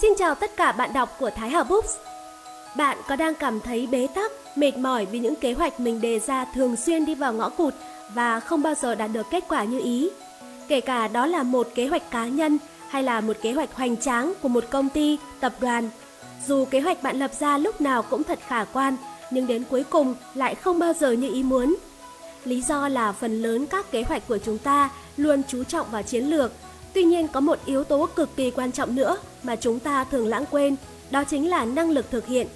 Xin chào tất cả bạn đọc của Thái Hà Books. Bạn có đang cảm thấy bế tắc, mệt mỏi vì những kế hoạch mình đề ra thường xuyên đi vào ngõ cụt và không bao giờ đạt được kết quả như ý? Kể cả đó là một kế hoạch cá nhân hay là một kế hoạch hoành tráng của một công ty, tập đoàn. Dù kế hoạch bạn lập ra lúc nào cũng thật khả quan, nhưng đến cuối cùng lại không bao giờ như ý muốn. Lý do là phần lớn các kế hoạch của chúng ta luôn chú trọng vào chiến lược. Tuy nhiên có một yếu tố cực kỳ quan trọng nữa mà chúng ta thường lãng quên, đó chính là năng lực thực hiện.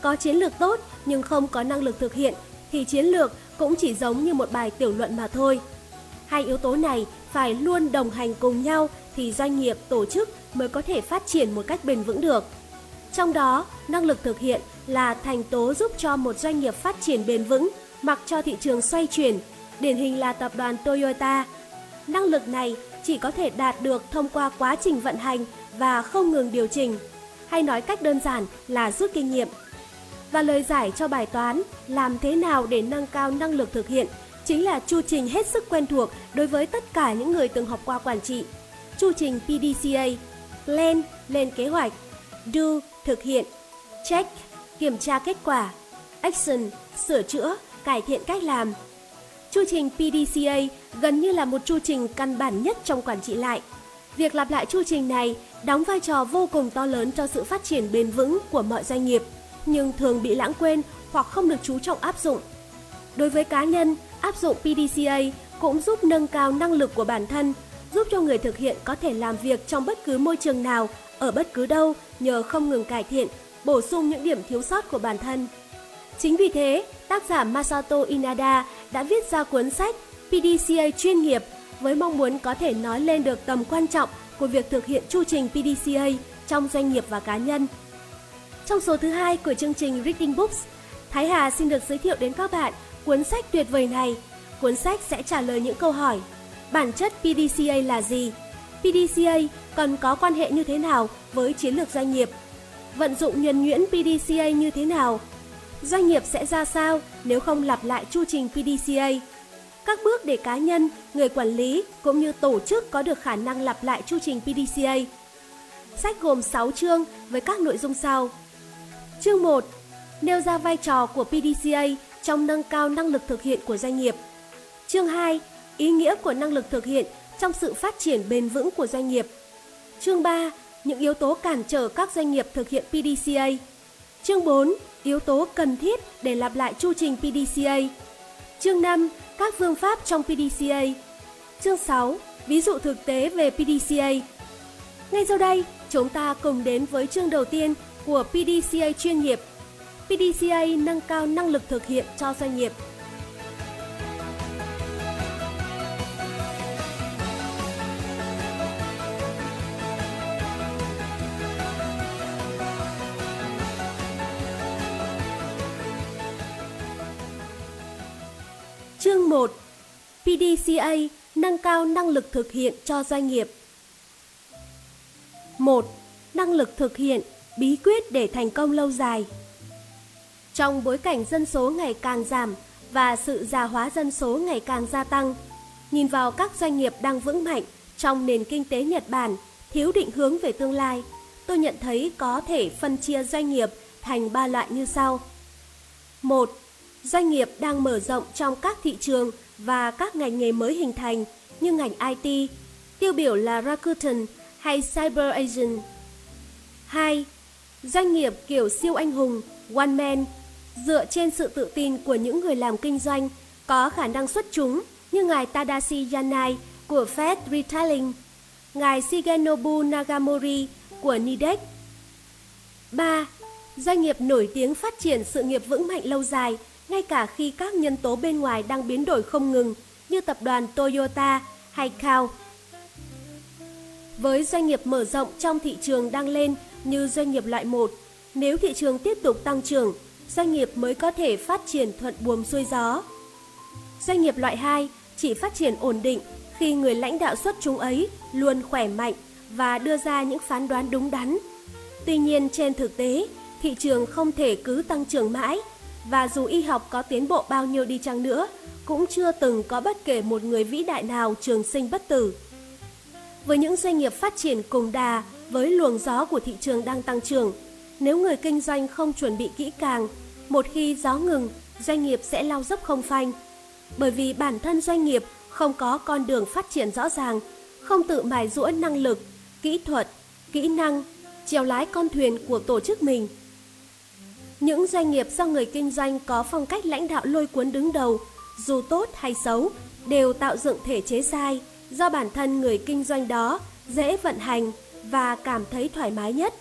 Có chiến lược tốt nhưng không có năng lực thực hiện thì chiến lược cũng chỉ giống như một bài tiểu luận mà thôi. Hai yếu tố này phải luôn đồng hành cùng nhau thì doanh nghiệp, tổ chức mới có thể phát triển một cách bền vững được. Trong đó, năng lực thực hiện là thành tố giúp cho một doanh nghiệp phát triển bền vững mặc cho thị trường xoay chuyển, điển hình là tập đoàn Toyota. Năng lực này chỉ có thể đạt được thông qua quá trình vận hành và không ngừng điều chỉnh, hay nói cách đơn giản là rút kinh nghiệm. Và lời giải cho bài toán làm thế nào để nâng cao năng lực thực hiện chính là chu trình hết sức quen thuộc đối với tất cả những người từng học qua quản trị. Chu trình PDCA, Plan, lên kế hoạch, Do, thực hiện, Check, kiểm tra kết quả, Action, sửa chữa, cải thiện cách làm. Chu trình PDCA gần như là một chu trình căn bản nhất trong quản trị lại. Việc lặp lại chu trình này đóng vai trò vô cùng to lớn cho sự phát triển bền vững của mọi doanh nghiệp, nhưng thường bị lãng quên hoặc không được chú trọng áp dụng. Đối với cá nhân, áp dụng PDCA cũng giúp nâng cao năng lực của bản thân, giúp cho người thực hiện có thể làm việc trong bất cứ môi trường nào, ở bất cứ đâu nhờ không ngừng cải thiện, bổ sung những điểm thiếu sót của bản thân. Chính vì thế, tác giả Masato Inada đã viết ra cuốn sách PDCA chuyên nghiệp với mong muốn có thể nói lên được tầm quan trọng của việc thực hiện chu trình PDCA trong doanh nghiệp và cá nhân. Trong số thứ hai của chương trình Reading Books, Thái Hà xin được giới thiệu đến các bạn cuốn sách tuyệt vời này. Cuốn sách sẽ trả lời những câu hỏi Bản chất PDCA là gì? PDCA còn có quan hệ như thế nào với chiến lược doanh nghiệp? Vận dụng nhuần nhuyễn PDCA như thế nào doanh nghiệp sẽ ra sao nếu không lặp lại chu trình PDCA. Các bước để cá nhân, người quản lý cũng như tổ chức có được khả năng lặp lại chu trình PDCA. Sách gồm 6 chương với các nội dung sau. Chương 1. Nêu ra vai trò của PDCA trong nâng cao năng lực thực hiện của doanh nghiệp. Chương 2. Ý nghĩa của năng lực thực hiện trong sự phát triển bền vững của doanh nghiệp. Chương 3. Những yếu tố cản trở các doanh nghiệp thực hiện PDCA. Chương 4 yếu tố cần thiết để lặp lại chu trình PDCA. Chương 5, các phương pháp trong PDCA. Chương 6, ví dụ thực tế về PDCA. Ngay sau đây, chúng ta cùng đến với chương đầu tiên của PDCA chuyên nghiệp. PDCA nâng cao năng lực thực hiện cho doanh nghiệp. PDCA nâng cao năng lực thực hiện cho doanh nghiệp 1. Năng lực thực hiện, bí quyết để thành công lâu dài Trong bối cảnh dân số ngày càng giảm và sự già hóa dân số ngày càng gia tăng, nhìn vào các doanh nghiệp đang vững mạnh trong nền kinh tế Nhật Bản thiếu định hướng về tương lai, tôi nhận thấy có thể phân chia doanh nghiệp thành ba loại như sau. 1 Doanh nghiệp đang mở rộng trong các thị trường và các ngành nghề mới hình thành như ngành IT, tiêu biểu là Rakuten hay Cyber Agent. 2. Doanh nghiệp kiểu siêu anh hùng, one man, dựa trên sự tự tin của những người làm kinh doanh có khả năng xuất chúng như ngài Tadashi Yanai của Fed Retailing, ngài Shigenobu Nagamori của Nidec. 3. Doanh nghiệp nổi tiếng phát triển sự nghiệp vững mạnh lâu dài ngay cả khi các nhân tố bên ngoài đang biến đổi không ngừng như tập đoàn Toyota hay Kao. Với doanh nghiệp mở rộng trong thị trường đang lên như doanh nghiệp loại 1, nếu thị trường tiếp tục tăng trưởng, doanh nghiệp mới có thể phát triển thuận buồm xuôi gió. Doanh nghiệp loại 2 chỉ phát triển ổn định khi người lãnh đạo xuất chúng ấy luôn khỏe mạnh và đưa ra những phán đoán đúng đắn. Tuy nhiên trên thực tế, thị trường không thể cứ tăng trưởng mãi và dù y học có tiến bộ bao nhiêu đi chăng nữa, cũng chưa từng có bất kể một người vĩ đại nào trường sinh bất tử. Với những doanh nghiệp phát triển cùng đà, với luồng gió của thị trường đang tăng trưởng. Nếu người kinh doanh không chuẩn bị kỹ càng, một khi gió ngừng, doanh nghiệp sẽ lao dốc không phanh. Bởi vì bản thân doanh nghiệp không có con đường phát triển rõ ràng, không tự mài rũa năng lực, kỹ thuật, kỹ năng, chèo lái con thuyền của tổ chức mình. Những doanh nghiệp do người kinh doanh có phong cách lãnh đạo lôi cuốn đứng đầu, dù tốt hay xấu, đều tạo dựng thể chế sai do bản thân người kinh doanh đó dễ vận hành và cảm thấy thoải mái nhất.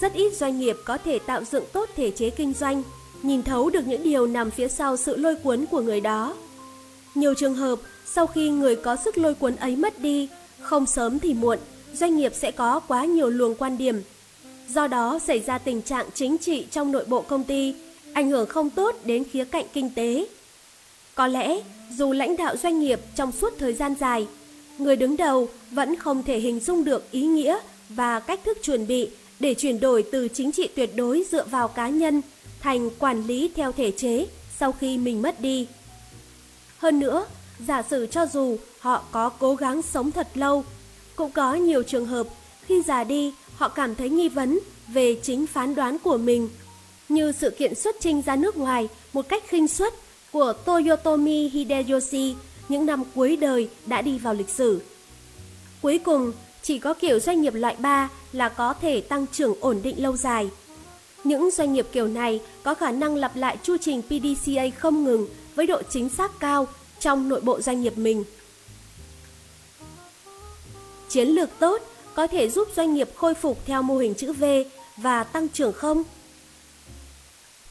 Rất ít doanh nghiệp có thể tạo dựng tốt thể chế kinh doanh, nhìn thấu được những điều nằm phía sau sự lôi cuốn của người đó. Nhiều trường hợp, sau khi người có sức lôi cuốn ấy mất đi, không sớm thì muộn, doanh nghiệp sẽ có quá nhiều luồng quan điểm. Do đó xảy ra tình trạng chính trị trong nội bộ công ty, ảnh hưởng không tốt đến khía cạnh kinh tế. Có lẽ, dù lãnh đạo doanh nghiệp trong suốt thời gian dài, người đứng đầu vẫn không thể hình dung được ý nghĩa và cách thức chuẩn bị để chuyển đổi từ chính trị tuyệt đối dựa vào cá nhân thành quản lý theo thể chế sau khi mình mất đi. Hơn nữa, giả sử cho dù họ có cố gắng sống thật lâu, cũng có nhiều trường hợp khi già đi họ cảm thấy nghi vấn về chính phán đoán của mình, như sự kiện xuất trình ra nước ngoài một cách khinh suất của Toyotomi Hideyoshi những năm cuối đời đã đi vào lịch sử. Cuối cùng, chỉ có kiểu doanh nghiệp loại 3 là có thể tăng trưởng ổn định lâu dài. Những doanh nghiệp kiểu này có khả năng lặp lại chu trình PDCA không ngừng với độ chính xác cao trong nội bộ doanh nghiệp mình. Chiến lược tốt có thể giúp doanh nghiệp khôi phục theo mô hình chữ V và tăng trưởng không?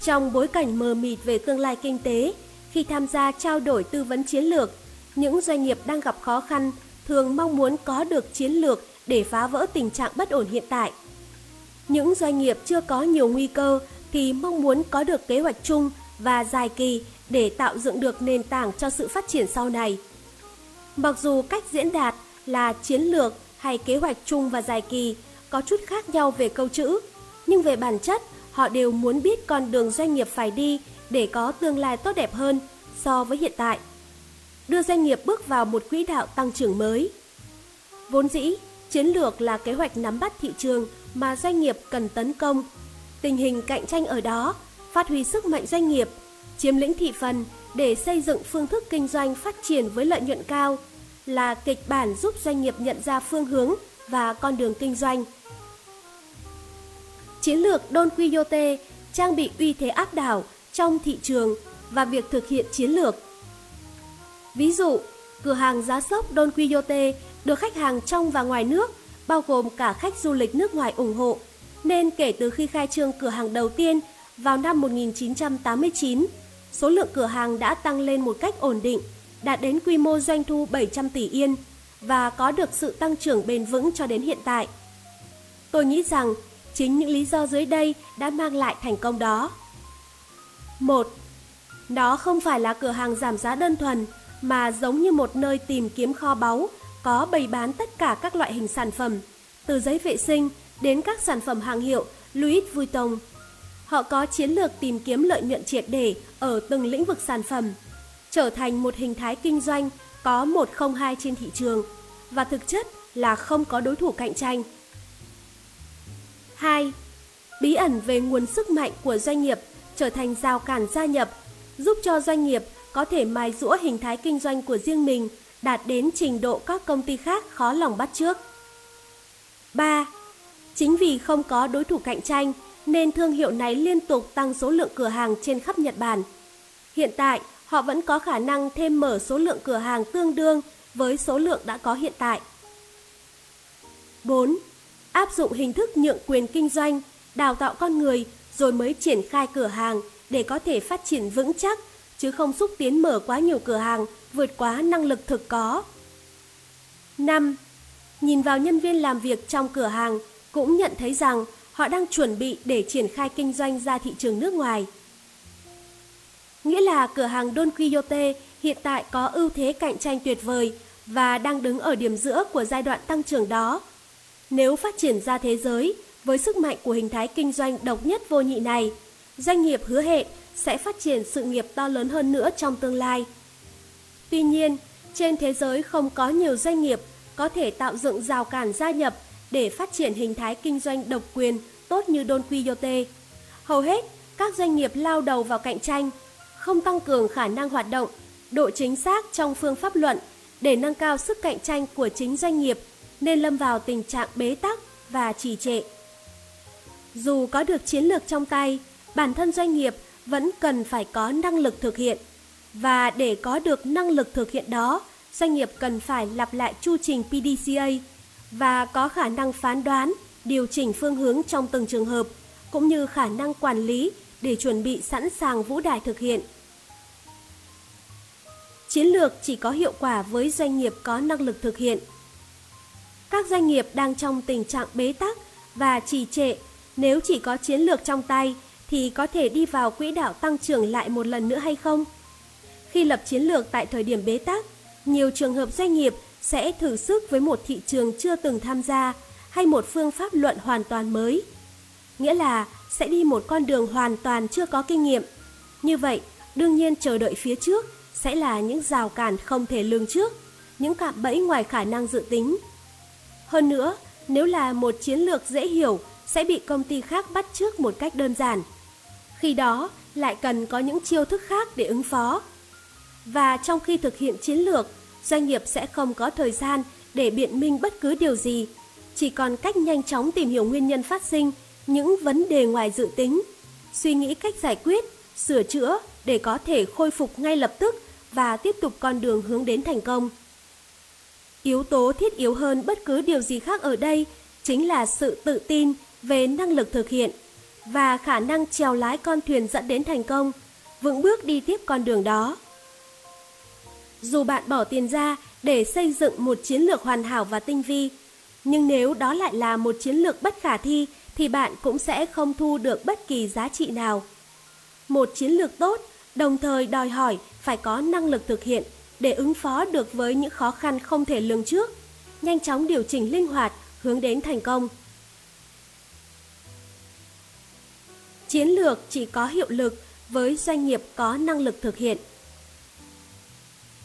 Trong bối cảnh mờ mịt về tương lai kinh tế, khi tham gia trao đổi tư vấn chiến lược, những doanh nghiệp đang gặp khó khăn thường mong muốn có được chiến lược để phá vỡ tình trạng bất ổn hiện tại. Những doanh nghiệp chưa có nhiều nguy cơ thì mong muốn có được kế hoạch chung và dài kỳ để tạo dựng được nền tảng cho sự phát triển sau này. Mặc dù cách diễn đạt là chiến lược hay kế hoạch chung và dài kỳ có chút khác nhau về câu chữ, nhưng về bản chất họ đều muốn biết con đường doanh nghiệp phải đi để có tương lai tốt đẹp hơn so với hiện tại. Đưa doanh nghiệp bước vào một quỹ đạo tăng trưởng mới. Vốn dĩ, chiến lược là kế hoạch nắm bắt thị trường mà doanh nghiệp cần tấn công. Tình hình cạnh tranh ở đó, phát huy sức mạnh doanh nghiệp, chiếm lĩnh thị phần để xây dựng phương thức kinh doanh phát triển với lợi nhuận cao là kịch bản giúp doanh nghiệp nhận ra phương hướng và con đường kinh doanh. Chiến lược Don Quixote trang bị uy thế áp đảo trong thị trường và việc thực hiện chiến lược. Ví dụ, cửa hàng giá sốc Don Quixote được khách hàng trong và ngoài nước, bao gồm cả khách du lịch nước ngoài ủng hộ, nên kể từ khi khai trương cửa hàng đầu tiên vào năm 1989, số lượng cửa hàng đã tăng lên một cách ổn định, đạt đến quy mô doanh thu 700 tỷ yên và có được sự tăng trưởng bền vững cho đến hiện tại. Tôi nghĩ rằng chính những lý do dưới đây đã mang lại thành công đó. 1. Nó không phải là cửa hàng giảm giá đơn thuần, mà giống như một nơi tìm kiếm kho báu, có bày bán tất cả các loại hình sản phẩm, từ giấy vệ sinh đến các sản phẩm hàng hiệu Louis Vuitton. Họ có chiến lược tìm kiếm lợi nhuận triệt để ở từng lĩnh vực sản phẩm, trở thành một hình thái kinh doanh có 102 trên thị trường và thực chất là không có đối thủ cạnh tranh. 2. Bí ẩn về nguồn sức mạnh của doanh nghiệp trở thành rào cản gia nhập, giúp cho doanh nghiệp có thể mài rũa hình thái kinh doanh của riêng mình đạt đến trình độ các công ty khác khó lòng bắt trước. 3. Chính vì không có đối thủ cạnh tranh nên thương hiệu này liên tục tăng số lượng cửa hàng trên khắp Nhật Bản. Hiện tại, họ vẫn có khả năng thêm mở số lượng cửa hàng tương đương với số lượng đã có hiện tại. 4. Áp dụng hình thức nhượng quyền kinh doanh, đào tạo con người rồi mới triển khai cửa hàng để có thể phát triển vững chắc, chứ không xúc tiến mở quá nhiều cửa hàng vượt quá năng lực thực có. 5. Nhìn vào nhân viên làm việc trong cửa hàng cũng nhận thấy rằng họ đang chuẩn bị để triển khai kinh doanh ra thị trường nước ngoài. Nghĩa là cửa hàng Don Quixote hiện tại có ưu thế cạnh tranh tuyệt vời và đang đứng ở điểm giữa của giai đoạn tăng trưởng đó. Nếu phát triển ra thế giới, với sức mạnh của hình thái kinh doanh độc nhất vô nhị này, doanh nghiệp hứa hẹn sẽ phát triển sự nghiệp to lớn hơn nữa trong tương lai. Tuy nhiên, trên thế giới không có nhiều doanh nghiệp có thể tạo dựng rào cản gia nhập để phát triển hình thái kinh doanh độc quyền tốt như Don Quixote. Hầu hết các doanh nghiệp lao đầu vào cạnh tranh, không tăng cường khả năng hoạt động, độ chính xác trong phương pháp luận để nâng cao sức cạnh tranh của chính doanh nghiệp nên lâm vào tình trạng bế tắc và trì trệ. Dù có được chiến lược trong tay, bản thân doanh nghiệp vẫn cần phải có năng lực thực hiện. Và để có được năng lực thực hiện đó, doanh nghiệp cần phải lặp lại chu trình PDCA và có khả năng phán đoán, điều chỉnh phương hướng trong từng trường hợp, cũng như khả năng quản lý để chuẩn bị sẵn sàng vũ đài thực hiện. Chiến lược chỉ có hiệu quả với doanh nghiệp có năng lực thực hiện. Các doanh nghiệp đang trong tình trạng bế tắc và trì trệ nếu chỉ có chiến lược trong tay thì có thể đi vào quỹ đạo tăng trưởng lại một lần nữa hay không? Khi lập chiến lược tại thời điểm bế tắc, nhiều trường hợp doanh nghiệp sẽ thử sức với một thị trường chưa từng tham gia hay một phương pháp luận hoàn toàn mới. Nghĩa là sẽ đi một con đường hoàn toàn chưa có kinh nghiệm. Như vậy, đương nhiên chờ đợi phía trước sẽ là những rào cản không thể lường trước, những cạm bẫy ngoài khả năng dự tính. Hơn nữa, nếu là một chiến lược dễ hiểu sẽ bị công ty khác bắt trước một cách đơn giản. Khi đó lại cần có những chiêu thức khác để ứng phó. Và trong khi thực hiện chiến lược, doanh nghiệp sẽ không có thời gian để biện minh bất cứ điều gì, chỉ còn cách nhanh chóng tìm hiểu nguyên nhân phát sinh những vấn đề ngoài dự tính, suy nghĩ cách giải quyết, sửa chữa để có thể khôi phục ngay lập tức và tiếp tục con đường hướng đến thành công. Yếu tố thiết yếu hơn bất cứ điều gì khác ở đây chính là sự tự tin về năng lực thực hiện và khả năng trèo lái con thuyền dẫn đến thành công, vững bước đi tiếp con đường đó. Dù bạn bỏ tiền ra để xây dựng một chiến lược hoàn hảo và tinh vi, nhưng nếu đó lại là một chiến lược bất khả thi thì bạn cũng sẽ không thu được bất kỳ giá trị nào. Một chiến lược tốt đồng thời đòi hỏi phải có năng lực thực hiện để ứng phó được với những khó khăn không thể lường trước, nhanh chóng điều chỉnh linh hoạt hướng đến thành công. Chiến lược chỉ có hiệu lực với doanh nghiệp có năng lực thực hiện.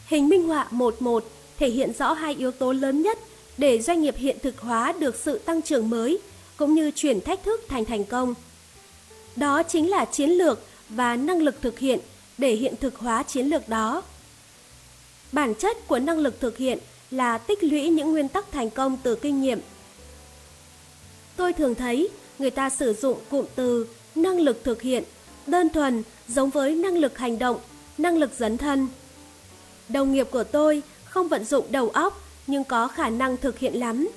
Hình minh họa 11 thể hiện rõ hai yếu tố lớn nhất để doanh nghiệp hiện thực hóa được sự tăng trưởng mới cũng như chuyển thách thức thành thành công. Đó chính là chiến lược và năng lực thực hiện để hiện thực hóa chiến lược đó. Bản chất của năng lực thực hiện là tích lũy những nguyên tắc thành công từ kinh nghiệm. Tôi thường thấy người ta sử dụng cụm từ năng lực thực hiện đơn thuần giống với năng lực hành động, năng lực dấn thân. Đồng nghiệp của tôi không vận dụng đầu óc nhưng có khả năng thực hiện lắm.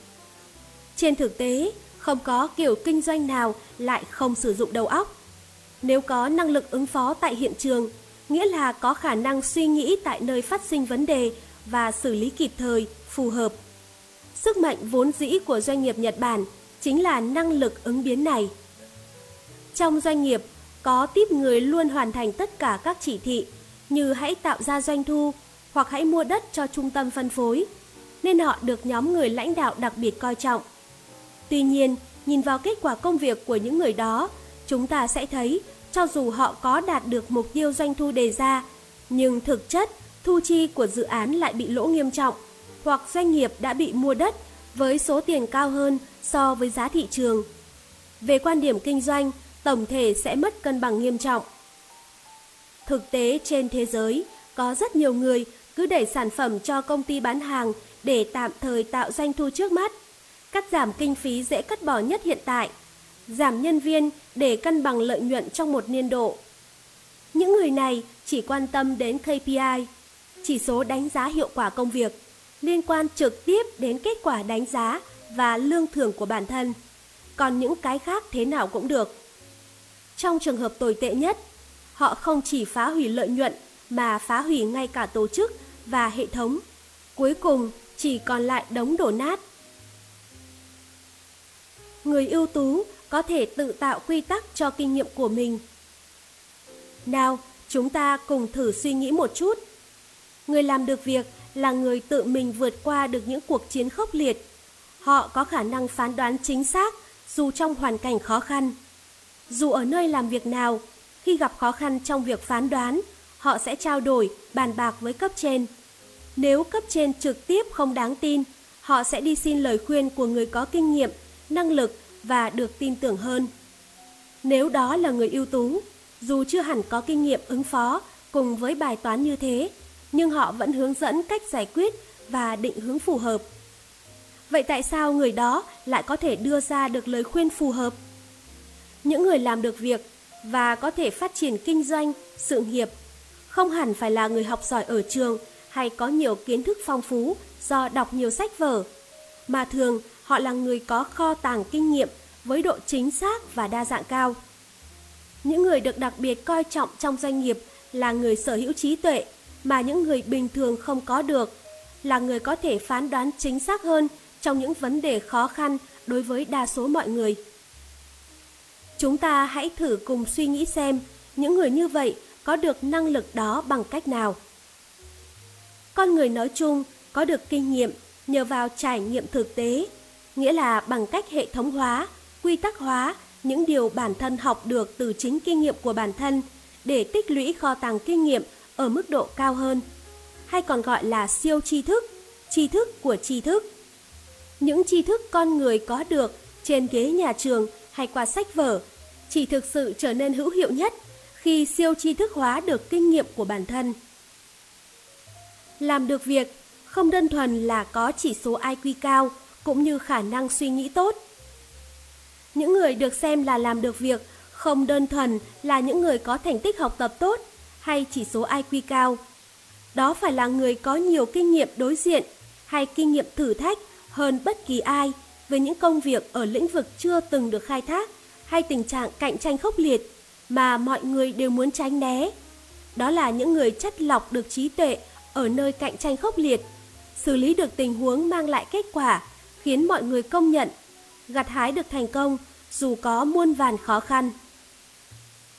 Trên thực tế, không có kiểu kinh doanh nào lại không sử dụng đầu óc. Nếu có năng lực ứng phó tại hiện trường, nghĩa là có khả năng suy nghĩ tại nơi phát sinh vấn đề và xử lý kịp thời, phù hợp. Sức mạnh vốn dĩ của doanh nghiệp Nhật Bản chính là năng lực ứng biến này. Trong doanh nghiệp, có tiếp người luôn hoàn thành tất cả các chỉ thị như hãy tạo ra doanh thu hoặc hãy mua đất cho trung tâm phân phối, nên họ được nhóm người lãnh đạo đặc biệt coi trọng. Tuy nhiên, nhìn vào kết quả công việc của những người đó, chúng ta sẽ thấy cho dù họ có đạt được mục tiêu doanh thu đề ra, nhưng thực chất thu chi của dự án lại bị lỗ nghiêm trọng hoặc doanh nghiệp đã bị mua đất với số tiền cao hơn so với giá thị trường. Về quan điểm kinh doanh, tổng thể sẽ mất cân bằng nghiêm trọng. Thực tế trên thế giới, có rất nhiều người cứ đẩy sản phẩm cho công ty bán hàng để tạm thời tạo doanh thu trước mắt, cắt giảm kinh phí dễ cắt bỏ nhất hiện tại, giảm nhân viên để cân bằng lợi nhuận trong một niên độ. Những người này chỉ quan tâm đến KPI, chỉ số đánh giá hiệu quả công việc, liên quan trực tiếp đến kết quả đánh giá và lương thưởng của bản thân. Còn những cái khác thế nào cũng được. Trong trường hợp tồi tệ nhất, họ không chỉ phá hủy lợi nhuận mà phá hủy ngay cả tổ chức và hệ thống. Cuối cùng chỉ còn lại đống đổ nát. Người ưu tú có thể tự tạo quy tắc cho kinh nghiệm của mình. Nào, chúng ta cùng thử suy nghĩ một chút. Người làm được việc là người tự mình vượt qua được những cuộc chiến khốc liệt. Họ có khả năng phán đoán chính xác dù trong hoàn cảnh khó khăn. Dù ở nơi làm việc nào, khi gặp khó khăn trong việc phán đoán, họ sẽ trao đổi, bàn bạc với cấp trên. Nếu cấp trên trực tiếp không đáng tin, họ sẽ đi xin lời khuyên của người có kinh nghiệm, năng lực và được tin tưởng hơn. Nếu đó là người ưu tú, dù chưa hẳn có kinh nghiệm ứng phó cùng với bài toán như thế, nhưng họ vẫn hướng dẫn cách giải quyết và định hướng phù hợp. Vậy tại sao người đó lại có thể đưa ra được lời khuyên phù hợp? Những người làm được việc và có thể phát triển kinh doanh, sự nghiệp không hẳn phải là người học giỏi ở trường hay có nhiều kiến thức phong phú do đọc nhiều sách vở, mà thường họ là người có kho tàng kinh nghiệm với độ chính xác và đa dạng cao. Những người được đặc biệt coi trọng trong doanh nghiệp là người sở hữu trí tuệ mà những người bình thường không có được, là người có thể phán đoán chính xác hơn trong những vấn đề khó khăn đối với đa số mọi người. Chúng ta hãy thử cùng suy nghĩ xem những người như vậy có được năng lực đó bằng cách nào. Con người nói chung có được kinh nghiệm nhờ vào trải nghiệm thực tế, nghĩa là bằng cách hệ thống hóa, quy tắc hóa những điều bản thân học được từ chính kinh nghiệm của bản thân để tích lũy kho tàng kinh nghiệm ở mức độ cao hơn, hay còn gọi là siêu tri thức, tri thức của tri thức. Những tri thức con người có được trên ghế nhà trường hay qua sách vở chỉ thực sự trở nên hữu hiệu nhất khi siêu tri thức hóa được kinh nghiệm của bản thân. Làm được việc không đơn thuần là có chỉ số IQ cao cũng như khả năng suy nghĩ tốt. Những người được xem là làm được việc không đơn thuần là những người có thành tích học tập tốt hay chỉ số IQ cao. Đó phải là người có nhiều kinh nghiệm đối diện hay kinh nghiệm thử thách hơn bất kỳ ai về những công việc ở lĩnh vực chưa từng được khai thác hay tình trạng cạnh tranh khốc liệt mà mọi người đều muốn tránh né. Đó là những người chất lọc được trí tuệ ở nơi cạnh tranh khốc liệt, xử lý được tình huống mang lại kết quả, khiến mọi người công nhận, gặt hái được thành công dù có muôn vàn khó khăn.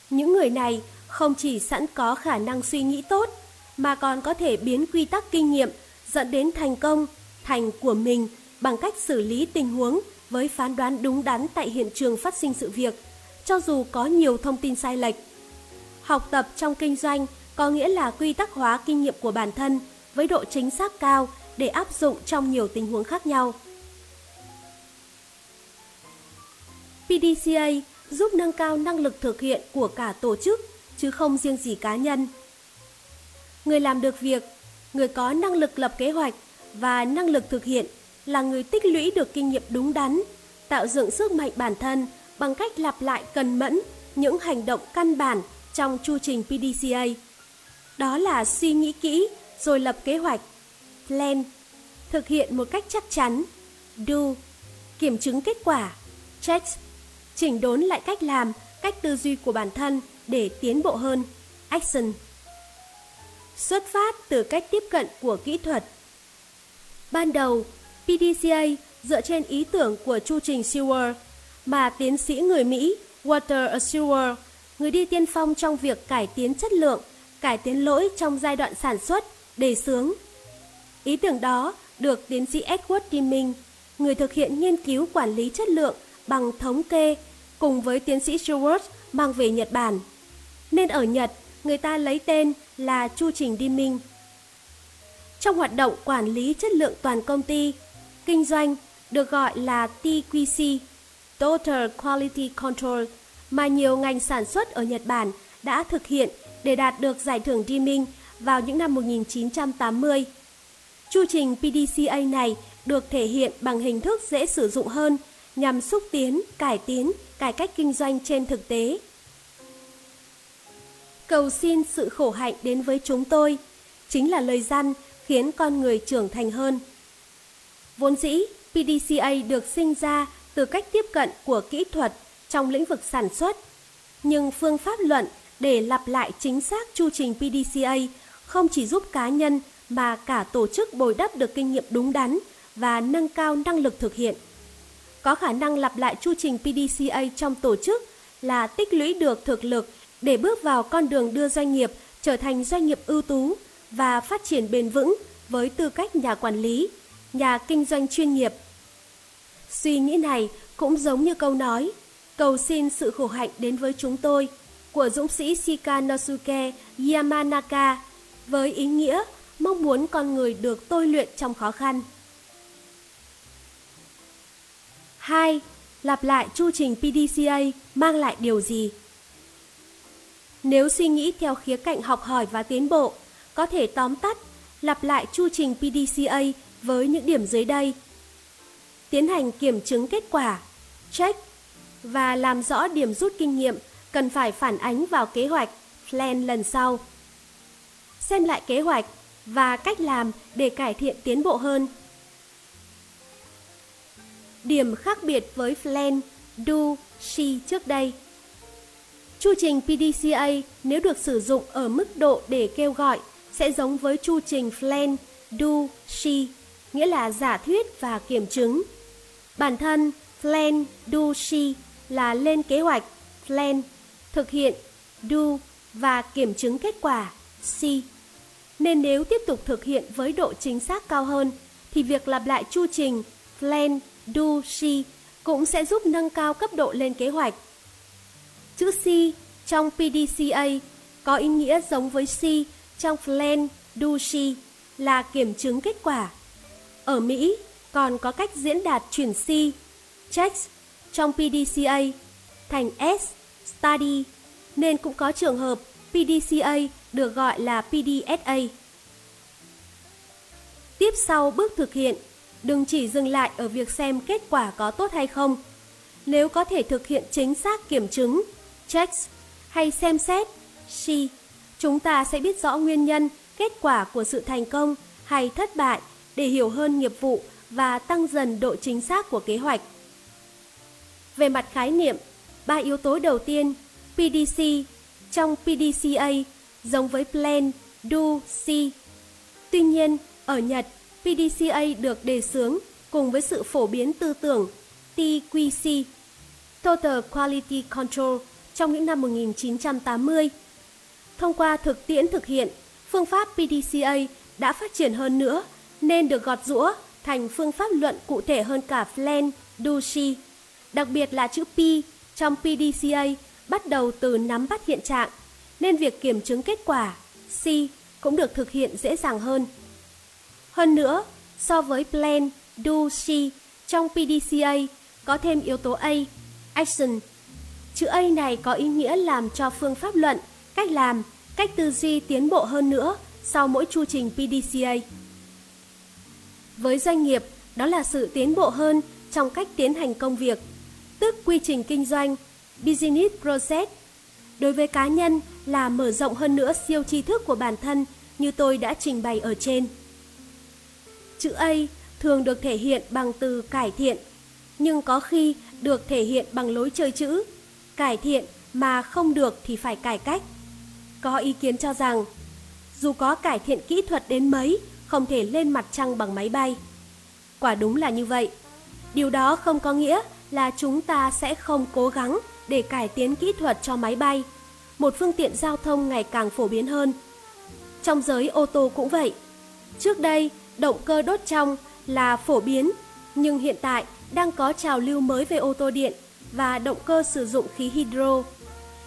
Những người này không chỉ sẵn có khả năng suy nghĩ tốt, mà còn có thể biến quy tắc kinh nghiệm dẫn đến thành công, thành của mình bằng cách xử lý tình huống với phán đoán đúng đắn tại hiện trường phát sinh sự việc, cho dù có nhiều thông tin sai lệch. Học tập trong kinh doanh có nghĩa là quy tắc hóa kinh nghiệm của bản thân với độ chính xác cao để áp dụng trong nhiều tình huống khác nhau. PDCA giúp nâng cao năng lực thực hiện của cả tổ chức, chứ không riêng gì cá nhân. Người làm được việc, người có năng lực lập kế hoạch và năng lực thực hiện là người tích lũy được kinh nghiệm đúng đắn, tạo dựng sức mạnh bản thân bằng cách lặp lại cần mẫn những hành động căn bản trong chu trình PDCA. Đó là suy nghĩ kỹ rồi lập kế hoạch, plan, thực hiện một cách chắc chắn, do, kiểm chứng kết quả, check, chỉnh đốn lại cách làm, cách tư duy của bản thân để tiến bộ hơn, action. Xuất phát từ cách tiếp cận của kỹ thuật. Ban đầu, PDCA dựa trên ý tưởng của chu trình Seward mà tiến sĩ người Mỹ Walter Seward, người đi tiên phong trong việc cải tiến chất lượng, cải tiến lỗi trong giai đoạn sản xuất, đề xướng. Ý tưởng đó được tiến sĩ Edward Deming, người thực hiện nghiên cứu quản lý chất lượng bằng thống kê, cùng với tiến sĩ Stewart mang về Nhật Bản. Nên ở Nhật, người ta lấy tên là chu trình Deming. Trong hoạt động quản lý chất lượng toàn công ty, kinh doanh được gọi là TQC, Total Quality Control, mà nhiều ngành sản xuất ở Nhật Bản đã thực hiện để đạt được giải thưởng Deming vào những năm 1980. Chu trình PDCA này được thể hiện bằng hình thức dễ sử dụng hơn nhằm xúc tiến, cải tiến, cải cách kinh doanh trên thực tế. Cầu xin sự khổ hạnh đến với chúng tôi chính là lời răn khiến con người trưởng thành hơn. Vốn dĩ, PDCA được sinh ra từ cách tiếp cận của kỹ thuật trong lĩnh vực sản xuất. Nhưng phương pháp luận để lặp lại chính xác chu trình PDCA không chỉ giúp cá nhân mà cả tổ chức bồi đắp được kinh nghiệm đúng đắn và nâng cao năng lực thực hiện. Có khả năng lặp lại chu trình PDCA trong tổ chức là tích lũy được thực lực để bước vào con đường đưa doanh nghiệp trở thành doanh nghiệp ưu tú và phát triển bền vững với tư cách nhà quản lý, nhà kinh doanh chuyên nghiệp. Suy nghĩ này cũng giống như câu nói, cầu xin sự khổ hạnh đến với chúng tôi của dũng sĩ Shikanosuke Yamanaka với ý nghĩa mong muốn con người được tôi luyện trong khó khăn. 2. Lặp lại chu trình PDCA mang lại điều gì? Nếu suy nghĩ theo khía cạnh học hỏi và tiến bộ, có thể tóm tắt lặp lại chu trình PDCA với những điểm dưới đây. Tiến hành kiểm chứng kết quả, check và làm rõ điểm rút kinh nghiệm cần phải phản ánh vào kế hoạch plan lần sau. Xem lại kế hoạch và cách làm để cải thiện tiến bộ hơn. Điểm khác biệt với plan, do, she trước đây. Chu trình PDCA nếu được sử dụng ở mức độ để kêu gọi sẽ giống với chu trình plan, do, she, nghĩa là giả thuyết và kiểm chứng. Bản thân plan, do, she là lên kế hoạch, plan, thực hiện, do và kiểm chứng kết quả, she. Nên nếu tiếp tục thực hiện với độ chính xác cao hơn, thì việc lặp lại chu trình plan, do, she cũng sẽ giúp nâng cao cấp độ lên kế hoạch. Chữ C trong PDCA có ý nghĩa giống với C trong plan, do, she là kiểm chứng kết quả. Ở Mỹ còn có cách diễn đạt chuyển C, checks trong PDCA thành S, study, nên cũng có trường hợp PDCA được gọi là PDSA. Tiếp sau bước thực hiện, đừng chỉ dừng lại ở việc xem kết quả có tốt hay không. Nếu có thể thực hiện chính xác kiểm chứng, checks hay xem xét, she, chúng ta sẽ biết rõ nguyên nhân, kết quả của sự thành công hay thất bại để hiểu hơn nghiệp vụ và tăng dần độ chính xác của kế hoạch. Về mặt khái niệm, ba yếu tố đầu tiên, PDC trong PDCA giống với Plan, Do, See. Tuy nhiên, ở Nhật, PDCA được đề xướng cùng với sự phổ biến tư tưởng TQC, Total Quality Control trong những năm 1980. Thông qua thực tiễn thực hiện, phương pháp PDCA đã phát triển hơn nữa nên được gọt rũa thành phương pháp luận cụ thể hơn cả Plan, Do, She. Đặc biệt là chữ P trong PDCA bắt đầu từ nắm bắt hiện trạng, nên việc kiểm chứng kết quả C cũng được thực hiện dễ dàng hơn. Hơn nữa, so với plan, do, she trong PDCA có thêm yếu tố A, action. Chữ A này có ý nghĩa làm cho phương pháp luận, cách làm, cách tư duy tiến bộ hơn nữa sau mỗi chu trình PDCA. Với doanh nghiệp, đó là sự tiến bộ hơn trong cách tiến hành công việc, tức quy trình kinh doanh, business process. Đối với cá nhân là mở rộng hơn nữa siêu tri thức của bản thân như tôi đã trình bày ở trên. Chữ A thường được thể hiện bằng từ cải thiện, nhưng có khi được thể hiện bằng lối chơi chữ. Cải thiện mà không được thì phải cải cách. Có ý kiến cho rằng, dù có cải thiện kỹ thuật đến mấy, không thể lên mặt trăng bằng máy bay. Quả đúng là như vậy. Điều đó không có nghĩa là chúng ta sẽ không cố gắng để cải tiến kỹ thuật cho máy bay, một phương tiện giao thông ngày càng phổ biến hơn. Trong giới ô tô cũng vậy. Trước đây, động cơ đốt trong là phổ biến, nhưng hiện tại đang có trào lưu mới về ô tô điện và động cơ sử dụng khí hydro.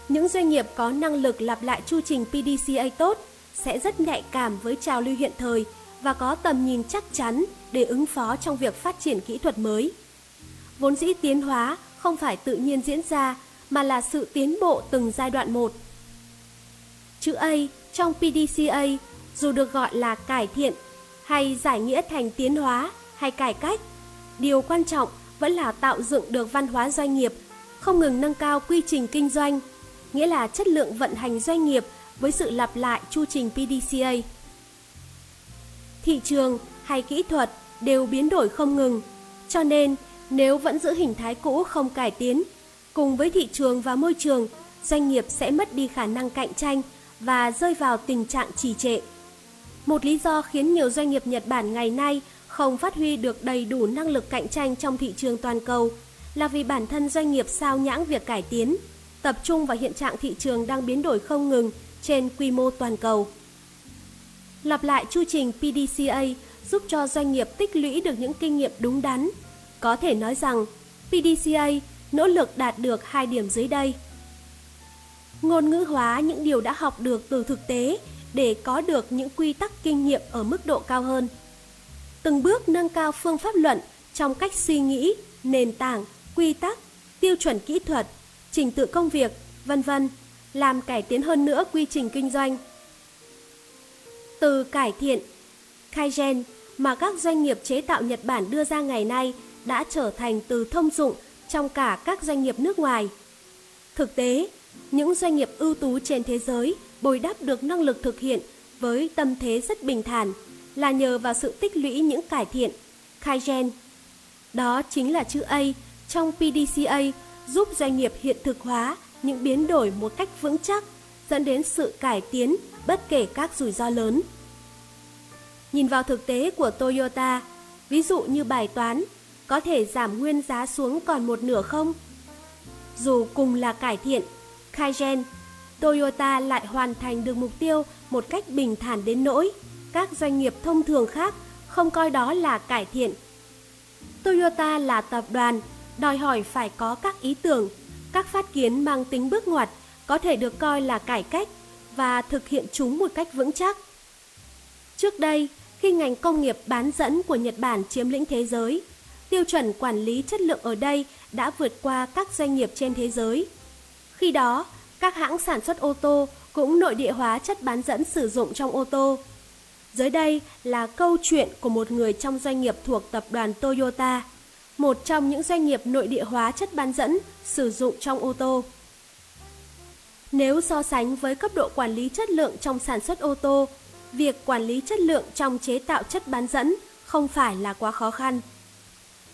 Những doanh nghiệp có năng lực lặp lại chu trình PDCA tốt sẽ rất nhạy cảm với trào lưu hiện thời và có tầm nhìn chắc chắn để ứng phó trong việc phát triển kỹ thuật mới. Vốn dĩ tiến hóa không phải tự nhiên diễn ra mà là sự tiến bộ từng giai đoạn một. Chữ A trong PDCA dù được gọi là cải thiện hay giải nghĩa thành tiến hóa hay cải cách, điều quan trọng vẫn là tạo dựng được văn hóa doanh nghiệp, không ngừng nâng cao quy trình kinh doanh, nghĩa là chất lượng vận hành doanh nghiệp với sự lặp lại chu trình PDCA. Thị trường hay kỹ thuật đều biến đổi không ngừng, cho nên nếu vẫn giữ hình thái cũ không cải tiến, cùng với thị trường và môi trường, doanh nghiệp sẽ mất đi khả năng cạnh tranh và rơi vào tình trạng trì trệ. Một lý do khiến nhiều doanh nghiệp Nhật Bản ngày nay không phát huy được đầy đủ năng lực cạnh tranh trong thị trường toàn cầu là vì bản thân doanh nghiệp sao nhãng việc cải tiến, tập trung vào hiện trạng thị trường đang biến đổi không ngừng trên quy mô toàn cầu. Lặp lại chu trình PDCA giúp cho doanh nghiệp tích lũy được những kinh nghiệm đúng đắn. Có thể nói rằng PDCA nỗ lực đạt được hai điểm dưới đây. Ngôn ngữ hóa những điều đã học được từ thực tế để có được những quy tắc kinh nghiệm ở mức độ cao hơn. Từng bước nâng cao phương pháp luận trong cách suy nghĩ, nền tảng, quy tắc, tiêu chuẩn kỹ thuật, trình tự công việc, vân vân, làm cải tiến hơn nữa quy trình kinh doanh. Từ cải thiện, Kaizen mà các doanh nghiệp chế tạo Nhật Bản đưa ra ngày nay đã trở thành từ thông dụng trong cả các doanh nghiệp nước ngoài. Thực tế, những doanh nghiệp ưu tú trên thế giới bồi đắp được năng lực thực hiện với tâm thế rất bình thản là nhờ vào sự tích lũy những cải thiện, khai gen. Đó chính là chữ A trong PDCA giúp doanh nghiệp hiện thực hóa những biến đổi một cách vững chắc, dẫn đến sự cải tiến bất kể các rủi ro lớn. Nhìn vào thực tế của Toyota, ví dụ như bài toán, có thể giảm nguyên giá xuống còn một nửa không? Dù cùng là cải thiện, Kaizen, Toyota lại hoàn thành được mục tiêu một cách bình thản đến nỗi các doanh nghiệp thông thường khác không coi đó là cải thiện. Toyota là tập đoàn, đòi hỏi phải có các ý tưởng, các phát kiến mang tính bước ngoặt có thể được coi là cải cách và thực hiện chúng một cách vững chắc. Trước đây, khi ngành công nghiệp bán dẫn của Nhật Bản chiếm lĩnh thế giới, tiêu chuẩn quản lý chất lượng ở đây đã vượt qua các doanh nghiệp trên thế giới. Khi đó, các hãng sản xuất ô tô cũng nội địa hóa chất bán dẫn sử dụng trong ô tô. Dưới đây là câu chuyện của một người trong doanh nghiệp thuộc tập đoàn Toyota, một trong những doanh nghiệp nội địa hóa chất bán dẫn sử dụng trong ô tô. Nếu so sánh với cấp độ quản lý chất lượng trong sản xuất ô tô, việc quản lý chất lượng trong chế tạo chất bán dẫn không phải là quá khó khăn.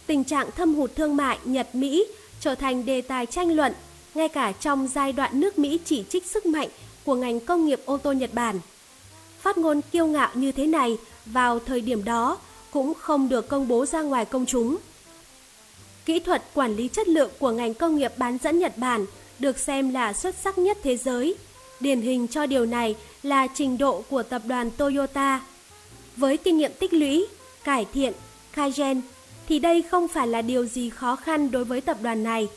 Tình trạng thâm hụt thương mại Nhật-Mỹ trở thành đề tài tranh luận ngay cả trong giai đoạn nước Mỹ chỉ trích sức mạnh của ngành công nghiệp ô tô Nhật Bản. Phát ngôn kiêu ngạo như thế này vào thời điểm đó cũng không được công bố ra ngoài công chúng. Kỹ thuật quản lý chất lượng của ngành công nghiệp bán dẫn Nhật Bản được xem là xuất sắc nhất thế giới. Điển hình cho điều này là trình độ của tập đoàn Toyota. Với kinh nghiệm tích lũy, cải thiện, Kaizen thì đây không phải là điều gì khó khăn đối với tập đoàn này.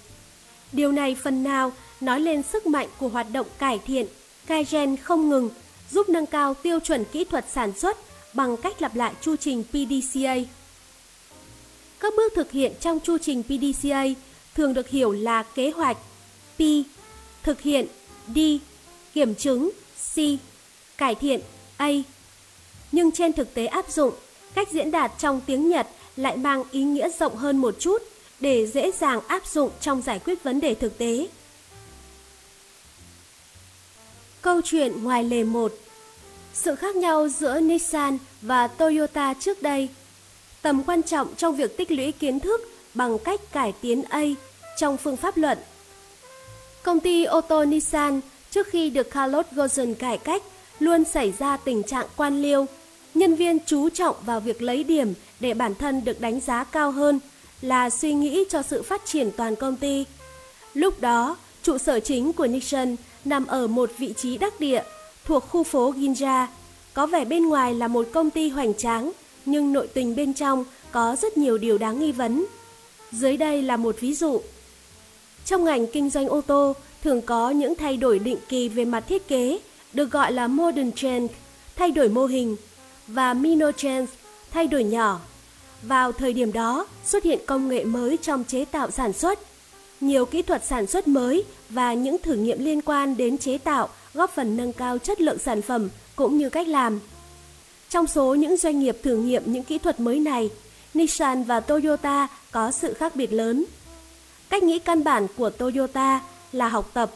Điều này phần nào nói lên sức mạnh của hoạt động cải thiện, cai gen không ngừng, giúp nâng cao tiêu chuẩn kỹ thuật sản xuất bằng cách lặp lại chu trình PDCA. Các bước thực hiện trong chu trình PDCA thường được hiểu là kế hoạch P, thực hiện D, kiểm chứng C, cải thiện A. Nhưng trên thực tế áp dụng, cách diễn đạt trong tiếng Nhật lại mang ý nghĩa rộng hơn một chút để dễ dàng áp dụng trong giải quyết vấn đề thực tế. Câu chuyện ngoài lề 1 Sự khác nhau giữa Nissan và Toyota trước đây, Tầm quan trọng trong việc tích lũy kiến thức bằng cách cải tiến A trong phương pháp luận Công ty ô tô Nissan trước khi được Carlos Ghosn cải cách luôn xảy ra tình trạng quan liêu. Nhân viên chú trọng vào việc lấy điểm để bản thân được đánh giá cao hơn – là suy nghĩ cho sự phát triển toàn công ty. Lúc đó, trụ sở chính của Nixon nằm ở một vị trí đắc địa thuộc khu phố Ginza. Có vẻ bên ngoài là một công ty hoành tráng, nhưng nội tình bên trong có rất nhiều điều đáng nghi vấn. Dưới đây là một ví dụ. Trong ngành kinh doanh ô tô, thường có những thay đổi định kỳ về mặt thiết kế, được gọi là modern change, thay đổi mô hình, và minor change, thay đổi nhỏ, vào thời điểm đó, xuất hiện công nghệ mới trong chế tạo sản xuất. Nhiều kỹ thuật sản xuất mới và những thử nghiệm liên quan đến chế tạo góp phần nâng cao chất lượng sản phẩm cũng như cách làm. Trong số những doanh nghiệp thử nghiệm những kỹ thuật mới này, Nissan và Toyota có sự khác biệt lớn. Cách nghĩ căn bản của Toyota là học tập,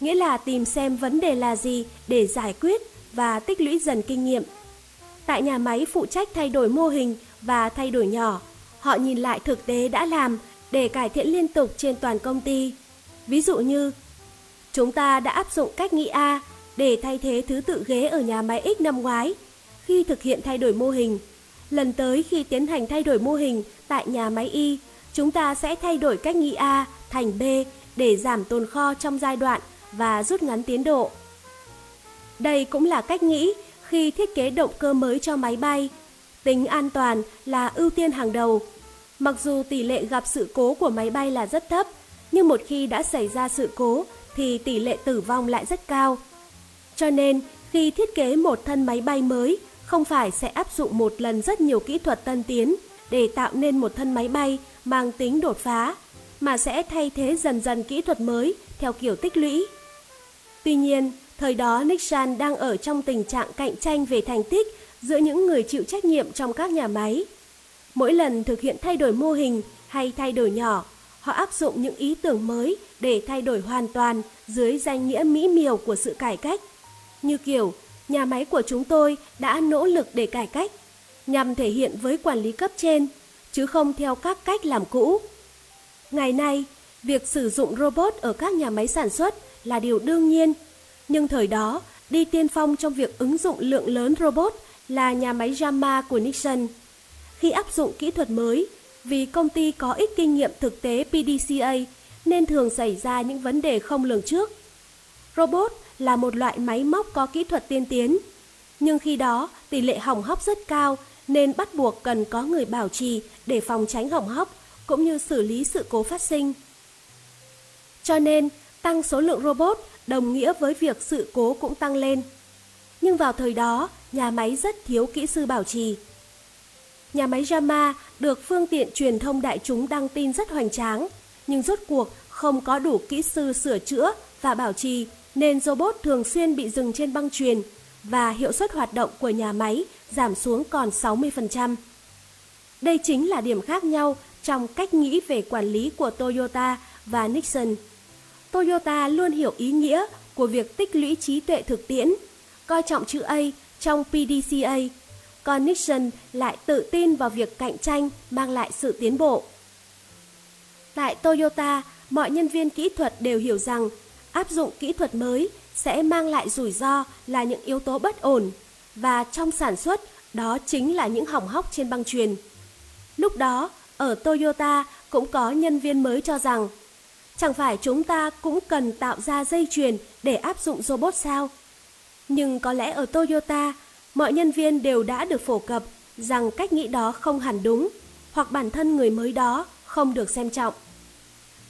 nghĩa là tìm xem vấn đề là gì để giải quyết và tích lũy dần kinh nghiệm. Tại nhà máy phụ trách thay đổi mô hình và thay đổi nhỏ. Họ nhìn lại thực tế đã làm để cải thiện liên tục trên toàn công ty. Ví dụ như, chúng ta đã áp dụng cách nghĩ A để thay thế thứ tự ghế ở nhà máy X năm ngoái khi thực hiện thay đổi mô hình. Lần tới khi tiến hành thay đổi mô hình tại nhà máy Y, chúng ta sẽ thay đổi cách nghĩ A thành B để giảm tồn kho trong giai đoạn và rút ngắn tiến độ. Đây cũng là cách nghĩ khi thiết kế động cơ mới cho máy bay Tính an toàn là ưu tiên hàng đầu. Mặc dù tỷ lệ gặp sự cố của máy bay là rất thấp, nhưng một khi đã xảy ra sự cố thì tỷ lệ tử vong lại rất cao. Cho nên, khi thiết kế một thân máy bay mới, không phải sẽ áp dụng một lần rất nhiều kỹ thuật tân tiến để tạo nên một thân máy bay mang tính đột phá, mà sẽ thay thế dần dần kỹ thuật mới theo kiểu tích lũy. Tuy nhiên, thời đó Nixon đang ở trong tình trạng cạnh tranh về thành tích giữa những người chịu trách nhiệm trong các nhà máy. Mỗi lần thực hiện thay đổi mô hình hay thay đổi nhỏ, họ áp dụng những ý tưởng mới để thay đổi hoàn toàn dưới danh nghĩa mỹ miều của sự cải cách. Như kiểu, nhà máy của chúng tôi đã nỗ lực để cải cách, nhằm thể hiện với quản lý cấp trên, chứ không theo các cách làm cũ. Ngày nay, việc sử dụng robot ở các nhà máy sản xuất là điều đương nhiên, nhưng thời đó, đi tiên phong trong việc ứng dụng lượng lớn robot là nhà máy Jama của Nixon. Khi áp dụng kỹ thuật mới, vì công ty có ít kinh nghiệm thực tế PDCA nên thường xảy ra những vấn đề không lường trước. Robot là một loại máy móc có kỹ thuật tiên tiến, nhưng khi đó tỷ lệ hỏng hóc rất cao nên bắt buộc cần có người bảo trì để phòng tránh hỏng hóc cũng như xử lý sự cố phát sinh. Cho nên, tăng số lượng robot đồng nghĩa với việc sự cố cũng tăng lên. Nhưng vào thời đó, nhà máy rất thiếu kỹ sư bảo trì. Nhà máy Jama được phương tiện truyền thông đại chúng đăng tin rất hoành tráng, nhưng rốt cuộc không có đủ kỹ sư sửa chữa và bảo trì nên robot thường xuyên bị dừng trên băng truyền và hiệu suất hoạt động của nhà máy giảm xuống còn 60%. Đây chính là điểm khác nhau trong cách nghĩ về quản lý của Toyota và Nixon. Toyota luôn hiểu ý nghĩa của việc tích lũy trí tuệ thực tiễn, coi trọng chữ A trong PDCA, còn Nixon lại tự tin vào việc cạnh tranh mang lại sự tiến bộ. Tại Toyota, mọi nhân viên kỹ thuật đều hiểu rằng áp dụng kỹ thuật mới sẽ mang lại rủi ro là những yếu tố bất ổn và trong sản xuất đó chính là những hỏng hóc trên băng truyền. Lúc đó, ở Toyota cũng có nhân viên mới cho rằng chẳng phải chúng ta cũng cần tạo ra dây chuyền để áp dụng robot sao? Nhưng có lẽ ở Toyota, mọi nhân viên đều đã được phổ cập rằng cách nghĩ đó không hẳn đúng hoặc bản thân người mới đó không được xem trọng.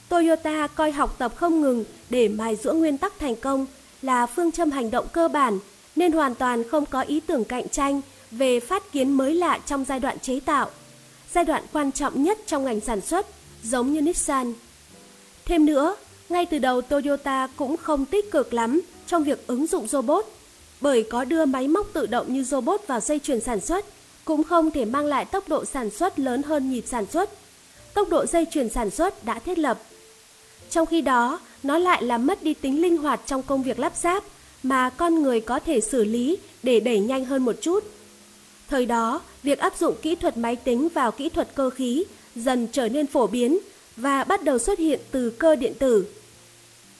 Toyota coi học tập không ngừng để mài giũa nguyên tắc thành công là phương châm hành động cơ bản nên hoàn toàn không có ý tưởng cạnh tranh về phát kiến mới lạ trong giai đoạn chế tạo, giai đoạn quan trọng nhất trong ngành sản xuất, giống như Nissan. Thêm nữa, ngay từ đầu Toyota cũng không tích cực lắm trong việc ứng dụng robot, bởi có đưa máy móc tự động như robot vào dây chuyền sản xuất cũng không thể mang lại tốc độ sản xuất lớn hơn nhịp sản xuất. Tốc độ dây chuyền sản xuất đã thiết lập. Trong khi đó, nó lại làm mất đi tính linh hoạt trong công việc lắp ráp mà con người có thể xử lý để đẩy nhanh hơn một chút. Thời đó, việc áp dụng kỹ thuật máy tính vào kỹ thuật cơ khí dần trở nên phổ biến và bắt đầu xuất hiện từ cơ điện tử.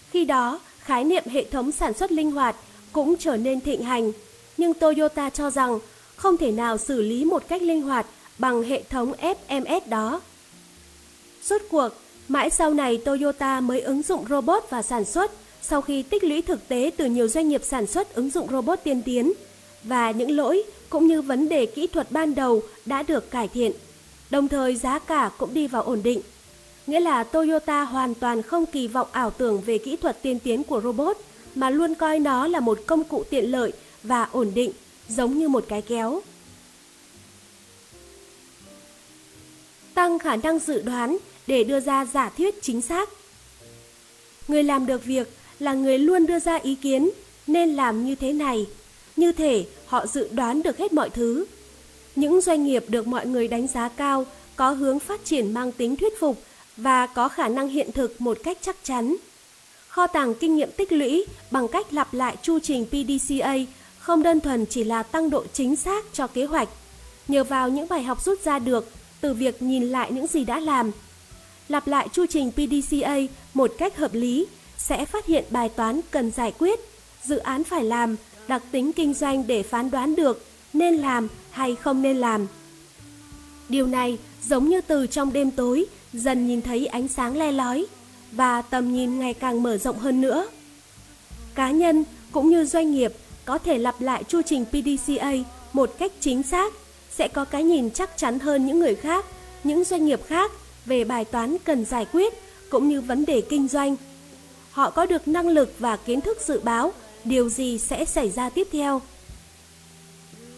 Khi đó, khái niệm hệ thống sản xuất linh hoạt cũng trở nên thịnh hành, nhưng Toyota cho rằng không thể nào xử lý một cách linh hoạt bằng hệ thống FMS đó. Suốt cuộc, mãi sau này Toyota mới ứng dụng robot và sản xuất sau khi tích lũy thực tế từ nhiều doanh nghiệp sản xuất ứng dụng robot tiên tiến và những lỗi cũng như vấn đề kỹ thuật ban đầu đã được cải thiện. Đồng thời giá cả cũng đi vào ổn định. Nghĩa là Toyota hoàn toàn không kỳ vọng ảo tưởng về kỹ thuật tiên tiến của robot mà luôn coi nó là một công cụ tiện lợi và ổn định, giống như một cái kéo. Tăng khả năng dự đoán để đưa ra giả thuyết chính xác. Người làm được việc là người luôn đưa ra ý kiến nên làm như thế này. Như thể họ dự đoán được hết mọi thứ. Những doanh nghiệp được mọi người đánh giá cao có hướng phát triển mang tính thuyết phục và có khả năng hiện thực một cách chắc chắn. Kho tàng kinh nghiệm tích lũy bằng cách lặp lại chu trình PDCA không đơn thuần chỉ là tăng độ chính xác cho kế hoạch, nhờ vào những bài học rút ra được từ việc nhìn lại những gì đã làm. Lặp lại chu trình PDCA một cách hợp lý sẽ phát hiện bài toán cần giải quyết, dự án phải làm, đặc tính kinh doanh để phán đoán được nên làm hay không nên làm. Điều này giống như từ trong đêm tối dần nhìn thấy ánh sáng le lói và tầm nhìn ngày càng mở rộng hơn nữa. Cá nhân cũng như doanh nghiệp có thể lặp lại chu trình PDCA một cách chính xác sẽ có cái nhìn chắc chắn hơn những người khác, những doanh nghiệp khác về bài toán cần giải quyết cũng như vấn đề kinh doanh. Họ có được năng lực và kiến thức dự báo điều gì sẽ xảy ra tiếp theo.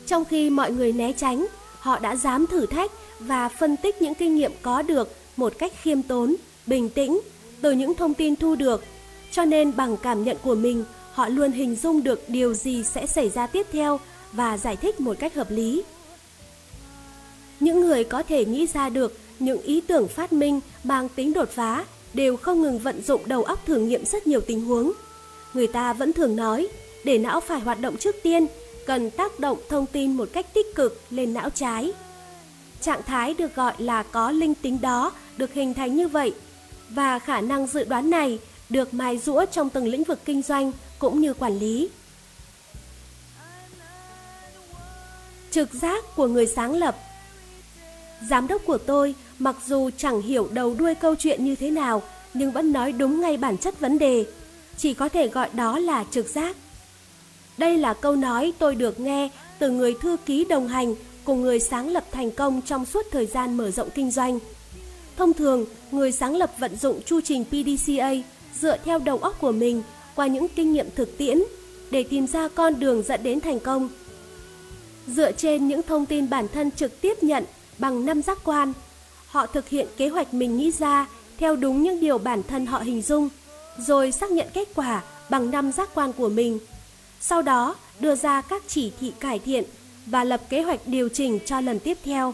Trong khi mọi người né tránh, họ đã dám thử thách và phân tích những kinh nghiệm có được một cách khiêm tốn, bình tĩnh từ những thông tin thu được. Cho nên bằng cảm nhận của mình, họ luôn hình dung được điều gì sẽ xảy ra tiếp theo và giải thích một cách hợp lý. Những người có thể nghĩ ra được những ý tưởng phát minh mang tính đột phá đều không ngừng vận dụng đầu óc thử nghiệm rất nhiều tình huống. Người ta vẫn thường nói, để não phải hoạt động trước tiên, cần tác động thông tin một cách tích cực lên não trái. Trạng thái được gọi là có linh tính đó được hình thành như vậy và khả năng dự đoán này được mài rũa trong từng lĩnh vực kinh doanh cũng như quản lý. Trực giác của người sáng lập Giám đốc của tôi mặc dù chẳng hiểu đầu đuôi câu chuyện như thế nào, nhưng vẫn nói đúng ngay bản chất vấn đề. Chỉ có thể gọi đó là trực giác. Đây là câu nói tôi được nghe từ người thư ký đồng hành cùng người sáng lập thành công trong suốt thời gian mở rộng kinh doanh. Thông thường, người sáng lập vận dụng chu trình PDCA dựa theo đầu óc của mình qua những kinh nghiệm thực tiễn để tìm ra con đường dẫn đến thành công. Dựa trên những thông tin bản thân trực tiếp nhận bằng năm giác quan, họ thực hiện kế hoạch mình nghĩ ra theo đúng những điều bản thân họ hình dung, rồi xác nhận kết quả bằng năm giác quan của mình. Sau đó, đưa ra các chỉ thị cải thiện và lập kế hoạch điều chỉnh cho lần tiếp theo.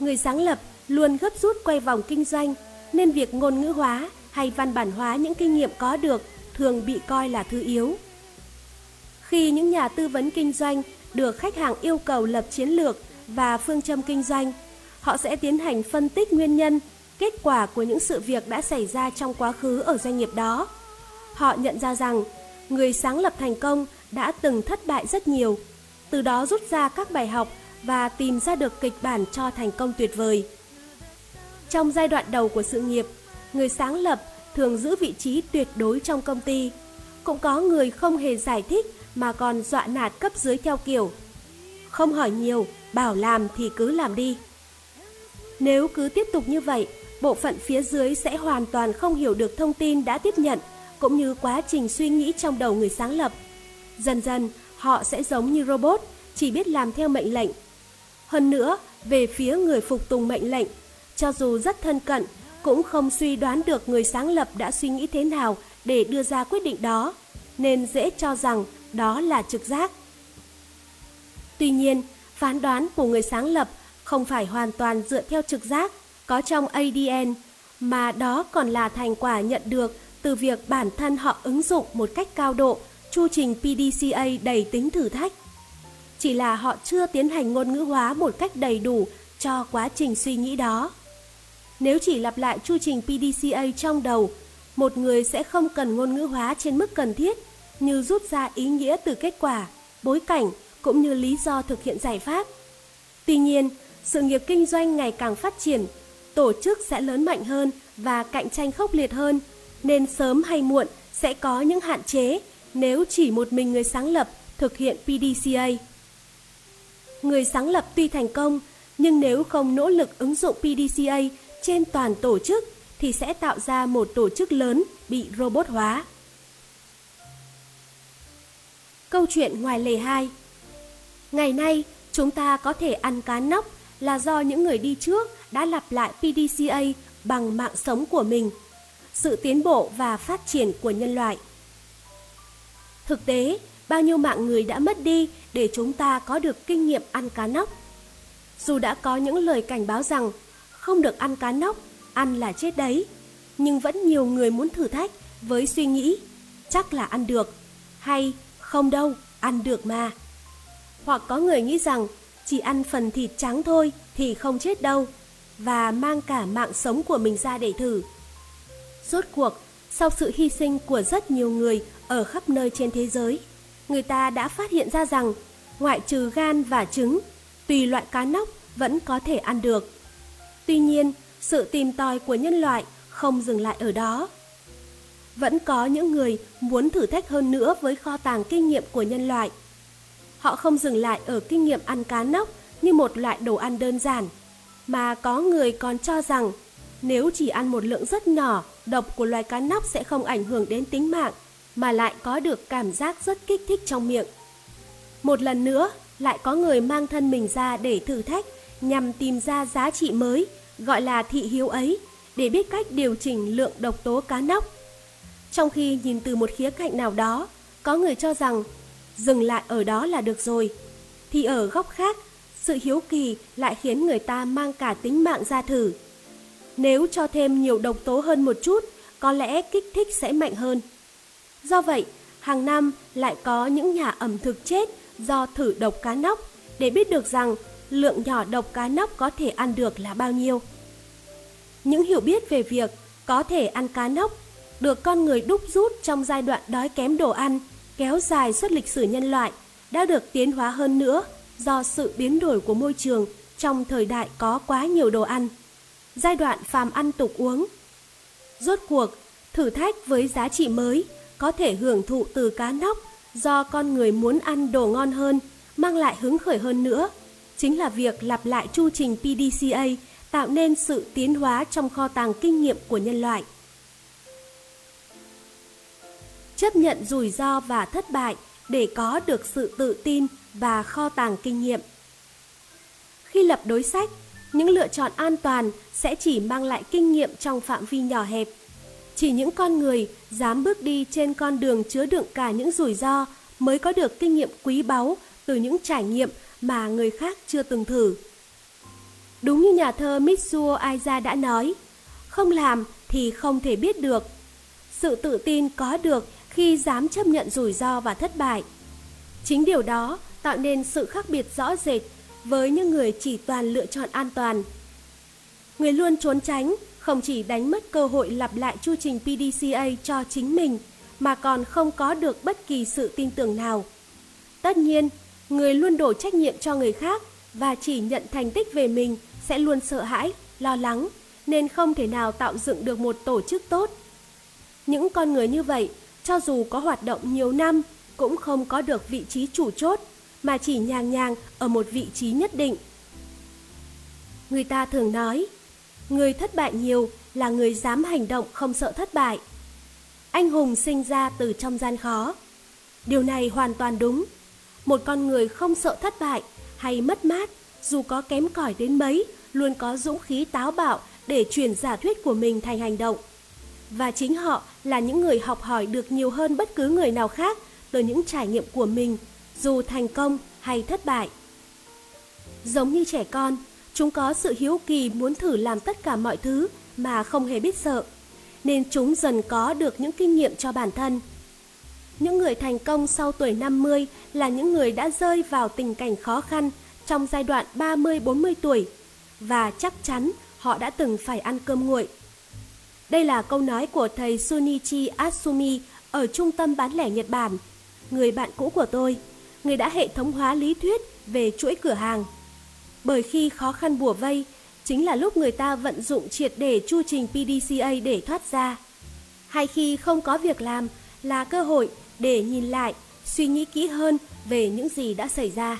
Người sáng lập luôn gấp rút quay vòng kinh doanh, nên việc ngôn ngữ hóa hay văn bản hóa những kinh nghiệm có được thường bị coi là thứ yếu. Khi những nhà tư vấn kinh doanh được khách hàng yêu cầu lập chiến lược và phương châm kinh doanh, họ sẽ tiến hành phân tích nguyên nhân, kết quả của những sự việc đã xảy ra trong quá khứ ở doanh nghiệp đó. Họ nhận ra rằng người sáng lập thành công đã từng thất bại rất nhiều, từ đó rút ra các bài học và tìm ra được kịch bản cho thành công tuyệt vời. Trong giai đoạn đầu của sự nghiệp, người sáng lập thường giữ vị trí tuyệt đối trong công ty. Cũng có người không hề giải thích mà còn dọa nạt cấp dưới theo kiểu không hỏi nhiều, bảo làm thì cứ làm đi. Nếu cứ tiếp tục như vậy, bộ phận phía dưới sẽ hoàn toàn không hiểu được thông tin đã tiếp nhận cũng như quá trình suy nghĩ trong đầu người sáng lập. Dần dần, họ sẽ giống như robot, chỉ biết làm theo mệnh lệnh. Hơn nữa, về phía người phục tùng mệnh lệnh, cho dù rất thân cận, cũng không suy đoán được người sáng lập đã suy nghĩ thế nào để đưa ra quyết định đó, nên dễ cho rằng đó là trực giác. Tuy nhiên, phán đoán của người sáng lập không phải hoàn toàn dựa theo trực giác có trong ADN, mà đó còn là thành quả nhận được từ việc bản thân họ ứng dụng một cách cao độ chu trình PDCA đầy tính thử thách. Chỉ là họ chưa tiến hành ngôn ngữ hóa một cách đầy đủ cho quá trình suy nghĩ đó. Nếu chỉ lặp lại chu trình PDCA trong đầu, một người sẽ không cần ngôn ngữ hóa trên mức cần thiết như rút ra ý nghĩa từ kết quả, bối cảnh cũng như lý do thực hiện giải pháp. Tuy nhiên, sự nghiệp kinh doanh ngày càng phát triển, tổ chức sẽ lớn mạnh hơn và cạnh tranh khốc liệt hơn, nên sớm hay muộn sẽ có những hạn chế nếu chỉ một mình người sáng lập thực hiện PDCA. Người sáng lập tuy thành công, nhưng nếu không nỗ lực ứng dụng PDCA trên toàn tổ chức thì sẽ tạo ra một tổ chức lớn bị robot hóa. Câu chuyện ngoài lề 2 Ngày nay, chúng ta có thể ăn cá nóc là do những người đi trước đã lặp lại PDCA bằng mạng sống của mình, sự tiến bộ và phát triển của nhân loại. Thực tế, bao nhiêu mạng người đã mất đi để chúng ta có được kinh nghiệm ăn cá nóc. Dù đã có những lời cảnh báo rằng không được ăn cá nóc, ăn là chết đấy, nhưng vẫn nhiều người muốn thử thách với suy nghĩ chắc là ăn được hay không đâu, ăn được mà. Hoặc có người nghĩ rằng chỉ ăn phần thịt trắng thôi thì không chết đâu và mang cả mạng sống của mình ra để thử. Rốt cuộc, sau sự hy sinh của rất nhiều người ở khắp nơi trên thế giới, người ta đã phát hiện ra rằng ngoại trừ gan và trứng, tùy loại cá nóc vẫn có thể ăn được. Tuy nhiên, sự tìm tòi của nhân loại không dừng lại ở đó. Vẫn có những người muốn thử thách hơn nữa với kho tàng kinh nghiệm của nhân loại. Họ không dừng lại ở kinh nghiệm ăn cá nóc như một loại đồ ăn đơn giản, mà có người còn cho rằng nếu chỉ ăn một lượng rất nhỏ, độc của loài cá nóc sẽ không ảnh hưởng đến tính mạng, mà lại có được cảm giác rất kích thích trong miệng. Một lần nữa, lại có người mang thân mình ra để thử thách nhằm tìm ra giá trị mới, gọi là thị hiếu ấy, để biết cách điều chỉnh lượng độc tố cá nóc. Trong khi nhìn từ một khía cạnh nào đó, có người cho rằng dừng lại ở đó là được rồi, thì ở góc khác, sự hiếu kỳ lại khiến người ta mang cả tính mạng ra thử. Nếu cho thêm nhiều độc tố hơn một chút, có lẽ kích thích sẽ mạnh hơn. Do vậy, hàng năm lại có những nhà ẩm thực chết do thử độc cá nóc để biết được rằng lượng nhỏ độc cá nóc có thể ăn được là bao nhiêu. Những hiểu biết về việc có thể ăn cá nóc được con người đúc rút trong giai đoạn đói kém đồ ăn kéo dài suốt lịch sử nhân loại đã được tiến hóa hơn nữa do sự biến đổi của môi trường trong thời đại có quá nhiều đồ ăn. Giai đoạn phàm ăn tục uống. Rốt cuộc, thử thách với giá trị mới có thể hưởng thụ từ cá nóc do con người muốn ăn đồ ngon hơn, mang lại hứng khởi hơn nữa. Chính là việc lặp lại chu trình PDCA tạo nên sự tiến hóa trong kho tàng kinh nghiệm của nhân loại. Chấp nhận rủi ro và thất bại để có được sự tự tin và kho tàng kinh nghiệm. Khi lập đối sách, những lựa chọn an toàn sẽ chỉ mang lại kinh nghiệm trong phạm vi nhỏ hẹp. Chỉ những con người dám bước đi trên con đường chứa đựng cả những rủi ro mới có được kinh nghiệm quý báu từ những trải nghiệm mà người khác chưa từng thử. Đúng như nhà thơ Mitsuo Aiza đã nói, không làm thì không thể biết được. Sự tự tin có được khi dám chấp nhận rủi ro và thất bại. Chính điều đó tạo nên sự khác biệt rõ rệt với những người chỉ toàn lựa chọn an toàn. Người luôn trốn tránh không chỉ đánh mất cơ hội lặp lại chu trình PDCA cho chính mình mà còn không có được bất kỳ sự tin tưởng nào. Tất nhiên, người luôn đổ trách nhiệm cho người khác và chỉ nhận thành tích về mình sẽ luôn sợ hãi, lo lắng nên không thể nào tạo dựng được một tổ chức tốt. Những con người như vậy, cho dù có hoạt động nhiều năm cũng không có được vị trí chủ chốt mà chỉ nhàng nhàng ở một vị trí nhất định. Người ta thường nói, người thất bại nhiều là người dám hành động không sợ thất bại. Anh hùng sinh ra từ trong gian khó. Điều này hoàn toàn đúng. Một con người không sợ thất bại hay mất mát, dù có kém cỏi đến mấy, luôn có dũng khí táo bạo để chuyển giả thuyết của mình thành hành động. Và chính họ là những người học hỏi được nhiều hơn bất cứ người nào khác từ những trải nghiệm của mình, dù thành công hay thất bại. Giống như trẻ con, chúng có sự hiếu kỳ muốn thử làm tất cả mọi thứ mà không hề biết sợ, nên chúng dần có được những kinh nghiệm cho bản thân. Những người thành công sau tuổi 50 là những người đã rơi vào tình cảnh khó khăn trong giai đoạn 30-40 tuổi và chắc chắn họ đã từng phải ăn cơm nguội. Đây là câu nói của thầy Sunichi Asumi ở trung tâm bán lẻ Nhật Bản, người bạn cũ của tôi, người đã hệ thống hóa lý thuyết về chuỗi cửa hàng. Bởi khi khó khăn bùa vây, chính là lúc người ta vận dụng triệt để chu trình PDCA để thoát ra. Hay khi không có việc làm là cơ hội để nhìn lại, suy nghĩ kỹ hơn về những gì đã xảy ra.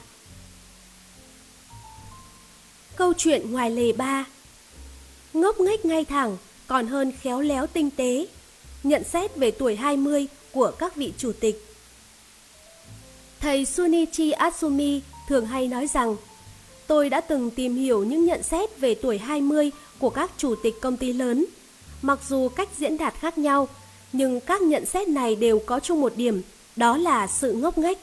Câu chuyện ngoài lề ba Ngốc nghếch ngay thẳng còn hơn khéo léo tinh tế. Nhận xét về tuổi 20 của các vị chủ tịch. Thầy Sunichi Atsumi thường hay nói rằng Tôi đã từng tìm hiểu những nhận xét về tuổi 20 của các chủ tịch công ty lớn. Mặc dù cách diễn đạt khác nhau, nhưng các nhận xét này đều có chung một điểm, đó là sự ngốc nghếch.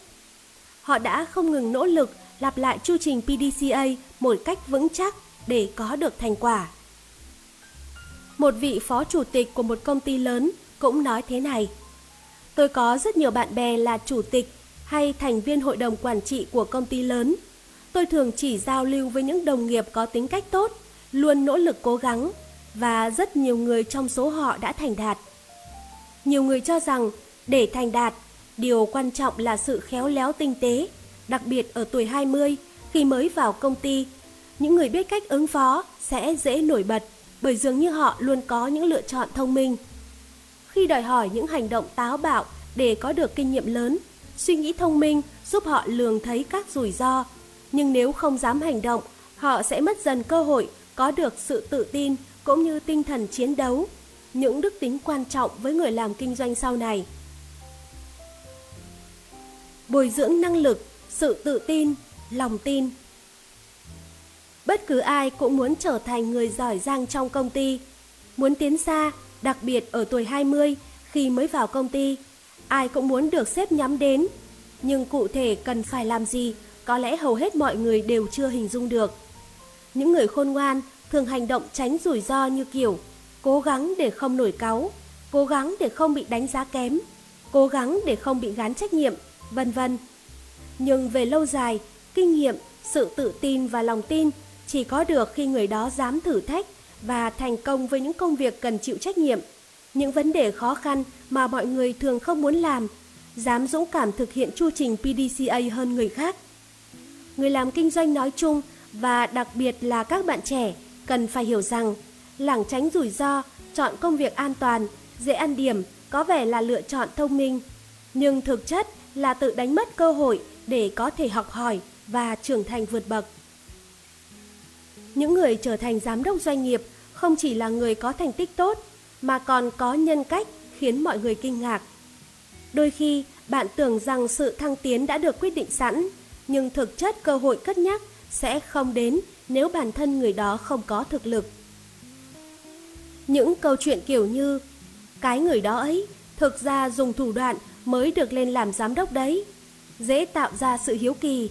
Họ đã không ngừng nỗ lực lặp lại chu trình PDCA một cách vững chắc để có được thành quả. Một vị phó chủ tịch của một công ty lớn cũng nói thế này. Tôi có rất nhiều bạn bè là chủ tịch hay thành viên hội đồng quản trị của công ty lớn. Tôi thường chỉ giao lưu với những đồng nghiệp có tính cách tốt, luôn nỗ lực cố gắng và rất nhiều người trong số họ đã thành đạt. Nhiều người cho rằng để thành đạt, điều quan trọng là sự khéo léo tinh tế, đặc biệt ở tuổi 20 khi mới vào công ty. Những người biết cách ứng phó sẽ dễ nổi bật bởi dường như họ luôn có những lựa chọn thông minh. Khi đòi hỏi những hành động táo bạo để có được kinh nghiệm lớn, suy nghĩ thông minh giúp họ lường thấy các rủi ro, nhưng nếu không dám hành động, họ sẽ mất dần cơ hội có được sự tự tin cũng như tinh thần chiến đấu, những đức tính quan trọng với người làm kinh doanh sau này. Bồi dưỡng năng lực, sự tự tin, lòng tin Bất cứ ai cũng muốn trở thành người giỏi giang trong công ty. Muốn tiến xa, đặc biệt ở tuổi 20 khi mới vào công ty, ai cũng muốn được xếp nhắm đến. Nhưng cụ thể cần phải làm gì, có lẽ hầu hết mọi người đều chưa hình dung được. Những người khôn ngoan thường hành động tránh rủi ro như kiểu cố gắng để không nổi cáu, cố gắng để không bị đánh giá kém, cố gắng để không bị gán trách nhiệm, vân vân. Nhưng về lâu dài, kinh nghiệm, sự tự tin và lòng tin chỉ có được khi người đó dám thử thách và thành công với những công việc cần chịu trách nhiệm, những vấn đề khó khăn mà mọi người thường không muốn làm, dám dũng cảm thực hiện chu trình PDCA hơn người khác. Người làm kinh doanh nói chung và đặc biệt là các bạn trẻ cần phải hiểu rằng lảng tránh rủi ro, chọn công việc an toàn, dễ ăn điểm có vẻ là lựa chọn thông minh, nhưng thực chất là tự đánh mất cơ hội để có thể học hỏi và trưởng thành vượt bậc. Những người trở thành giám đốc doanh nghiệp không chỉ là người có thành tích tốt mà còn có nhân cách khiến mọi người kinh ngạc. Đôi khi bạn tưởng rằng sự thăng tiến đã được quyết định sẵn, nhưng thực chất cơ hội cất nhắc sẽ không đến nếu bản thân người đó không có thực lực. Những câu chuyện kiểu như cái người đó ấy thực ra dùng thủ đoạn mới được lên làm giám đốc đấy, dễ tạo ra sự hiếu kỳ.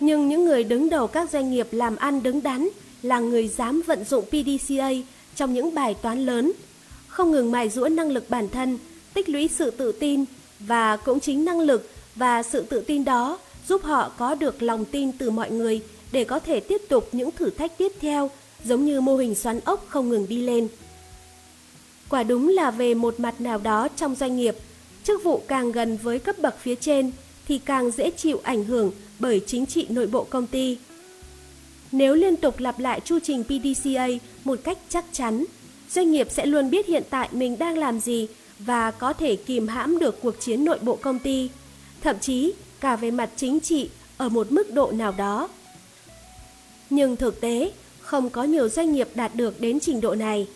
Nhưng những người đứng đầu các doanh nghiệp làm ăn đứng đắn là người dám vận dụng PDCA trong những bài toán lớn, không ngừng mài giũa năng lực bản thân, tích lũy sự tự tin và cũng chính năng lực và sự tự tin đó giúp họ có được lòng tin từ mọi người để có thể tiếp tục những thử thách tiếp theo, giống như mô hình xoắn ốc không ngừng đi lên. Quả đúng là về một mặt nào đó trong doanh nghiệp, chức vụ càng gần với cấp bậc phía trên thì càng dễ chịu ảnh hưởng bởi chính trị nội bộ công ty. Nếu liên tục lặp lại chu trình PDCA một cách chắc chắn, doanh nghiệp sẽ luôn biết hiện tại mình đang làm gì và có thể kìm hãm được cuộc chiến nội bộ công ty, thậm chí cả về mặt chính trị ở một mức độ nào đó. Nhưng thực tế, không có nhiều doanh nghiệp đạt được đến trình độ này.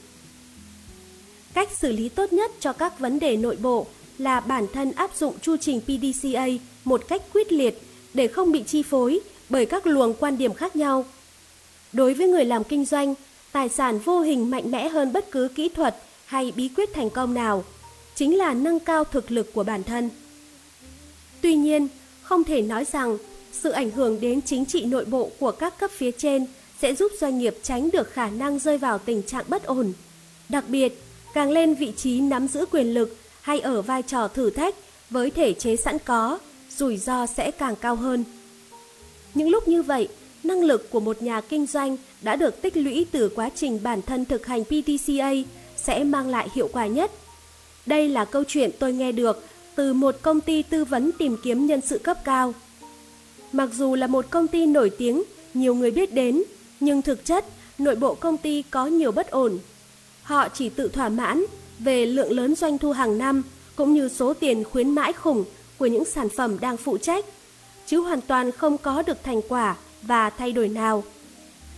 Cách xử lý tốt nhất cho các vấn đề nội bộ là bản thân áp dụng chu trình PDCA một cách quyết liệt để không bị chi phối bởi các luồng quan điểm khác nhau. Đối với người làm kinh doanh, tài sản vô hình mạnh mẽ hơn bất cứ kỹ thuật hay bí quyết thành công nào, chính là nâng cao thực lực của bản thân. Tuy nhiên, không thể nói rằng sự ảnh hưởng đến chính trị nội bộ của các cấp phía trên sẽ giúp doanh nghiệp tránh được khả năng rơi vào tình trạng bất ổn. Đặc biệt, càng lên vị trí nắm giữ quyền lực hay ở vai trò thử thách với thể chế sẵn có, rủi ro sẽ càng cao hơn. Những lúc như vậy, năng lực của một nhà kinh doanh đã được tích lũy từ quá trình bản thân thực hành PTCA sẽ mang lại hiệu quả nhất. Đây là câu chuyện tôi nghe được từ một công ty tư vấn tìm kiếm nhân sự cấp cao. Mặc dù là một công ty nổi tiếng, nhiều người biết đến, nhưng thực chất nội bộ công ty có nhiều bất ổn. Họ chỉ tự thỏa mãn về lượng lớn doanh thu hàng năm cũng như số tiền khuyến mãi khủng của những sản phẩm đang phụ trách, chứ hoàn toàn không có được thành quả và thay đổi nào.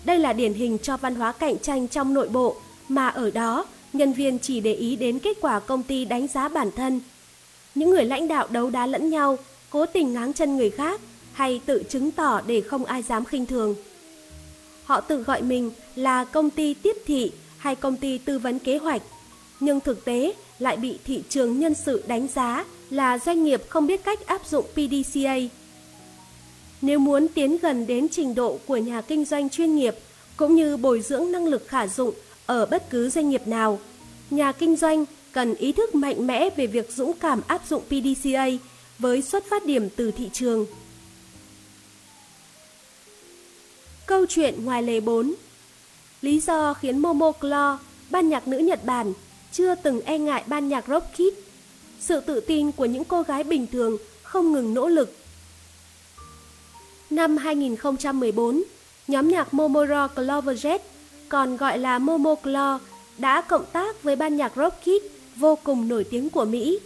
Đây là điển hình cho văn hóa cạnh tranh trong nội bộ mà ở đó nhân viên chỉ để ý đến kết quả công ty đánh giá bản thân. Những người lãnh đạo đấu đá lẫn nhau, cố tình ngáng chân người khác hay tự chứng tỏ để không ai dám khinh thường. Họ tự gọi mình là công ty tiếp thị hay công ty tư vấn kế hoạch, nhưng thực tế lại bị thị trường nhân sự đánh giá là doanh nghiệp không biết cách áp dụng PDCA. Nếu muốn tiến gần đến trình độ của nhà kinh doanh chuyên nghiệp cũng như bồi dưỡng năng lực khả dụng ở bất cứ doanh nghiệp nào, nhà kinh doanh cần ý thức mạnh mẽ về việc dũng cảm áp dụng PDCA với xuất phát điểm từ thị trường. Câu chuyện ngoài lề 4 Lý do khiến Momo Claw, ban nhạc nữ Nhật Bản, chưa từng e ngại ban nhạc rock kid. Sự tự tin của những cô gái bình thường không ngừng nỗ lực. Năm 2014, nhóm nhạc Momoro Cloverjet, còn gọi là Momo Claw, đã cộng tác với ban nhạc rock kid vô cùng nổi tiếng của Mỹ.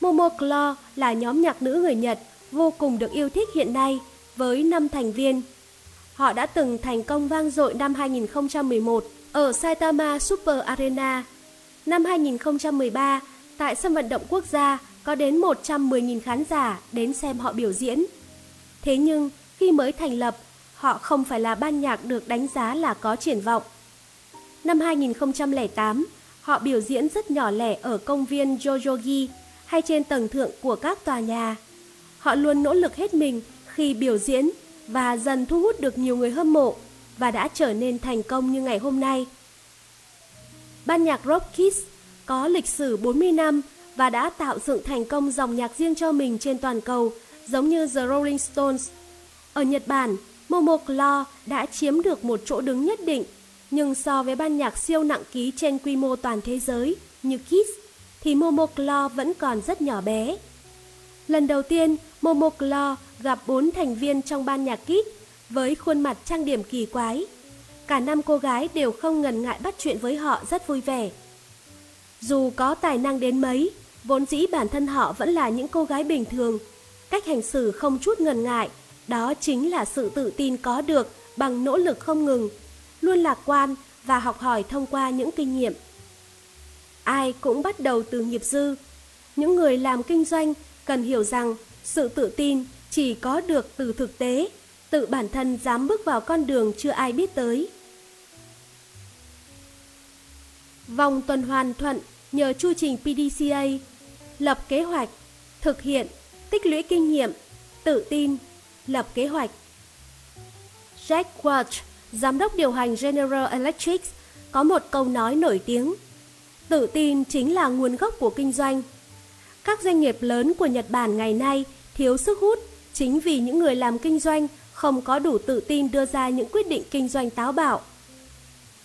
Momo Claw là nhóm nhạc nữ người Nhật vô cùng được yêu thích hiện nay với 5 thành viên Họ đã từng thành công vang dội năm 2011 ở Saitama Super Arena. Năm 2013, tại sân vận động quốc gia có đến 110.000 khán giả đến xem họ biểu diễn. Thế nhưng, khi mới thành lập, họ không phải là ban nhạc được đánh giá là có triển vọng. Năm 2008, họ biểu diễn rất nhỏ lẻ ở công viên Yoyogi hay trên tầng thượng của các tòa nhà. Họ luôn nỗ lực hết mình khi biểu diễn và dần thu hút được nhiều người hâm mộ và đã trở nên thành công như ngày hôm nay. Ban nhạc Rock Kids có lịch sử 40 năm và đã tạo dựng thành công dòng nhạc riêng cho mình trên toàn cầu, giống như The Rolling Stones. Ở Nhật Bản, Momo Claw đã chiếm được một chỗ đứng nhất định, nhưng so với ban nhạc siêu nặng ký trên quy mô toàn thế giới như Kiss, thì Momo Claw vẫn còn rất nhỏ bé. Lần đầu tiên, Momo Claw gặp bốn thành viên trong ban nhạc kít với khuôn mặt trang điểm kỳ quái. Cả năm cô gái đều không ngần ngại bắt chuyện với họ rất vui vẻ. Dù có tài năng đến mấy, vốn dĩ bản thân họ vẫn là những cô gái bình thường. Cách hành xử không chút ngần ngại, đó chính là sự tự tin có được bằng nỗ lực không ngừng, luôn lạc quan và học hỏi thông qua những kinh nghiệm. Ai cũng bắt đầu từ nghiệp dư. Những người làm kinh doanh cần hiểu rằng sự tự tin chỉ có được từ thực tế, tự bản thân dám bước vào con đường chưa ai biết tới. Vòng tuần hoàn thuận nhờ chu trình PDCA, lập kế hoạch, thực hiện, tích lũy kinh nghiệm, tự tin, lập kế hoạch. Jack Welch, giám đốc điều hành General Electric, có một câu nói nổi tiếng. Tự tin chính là nguồn gốc của kinh doanh. Các doanh nghiệp lớn của Nhật Bản ngày nay thiếu sức hút chính vì những người làm kinh doanh không có đủ tự tin đưa ra những quyết định kinh doanh táo bạo.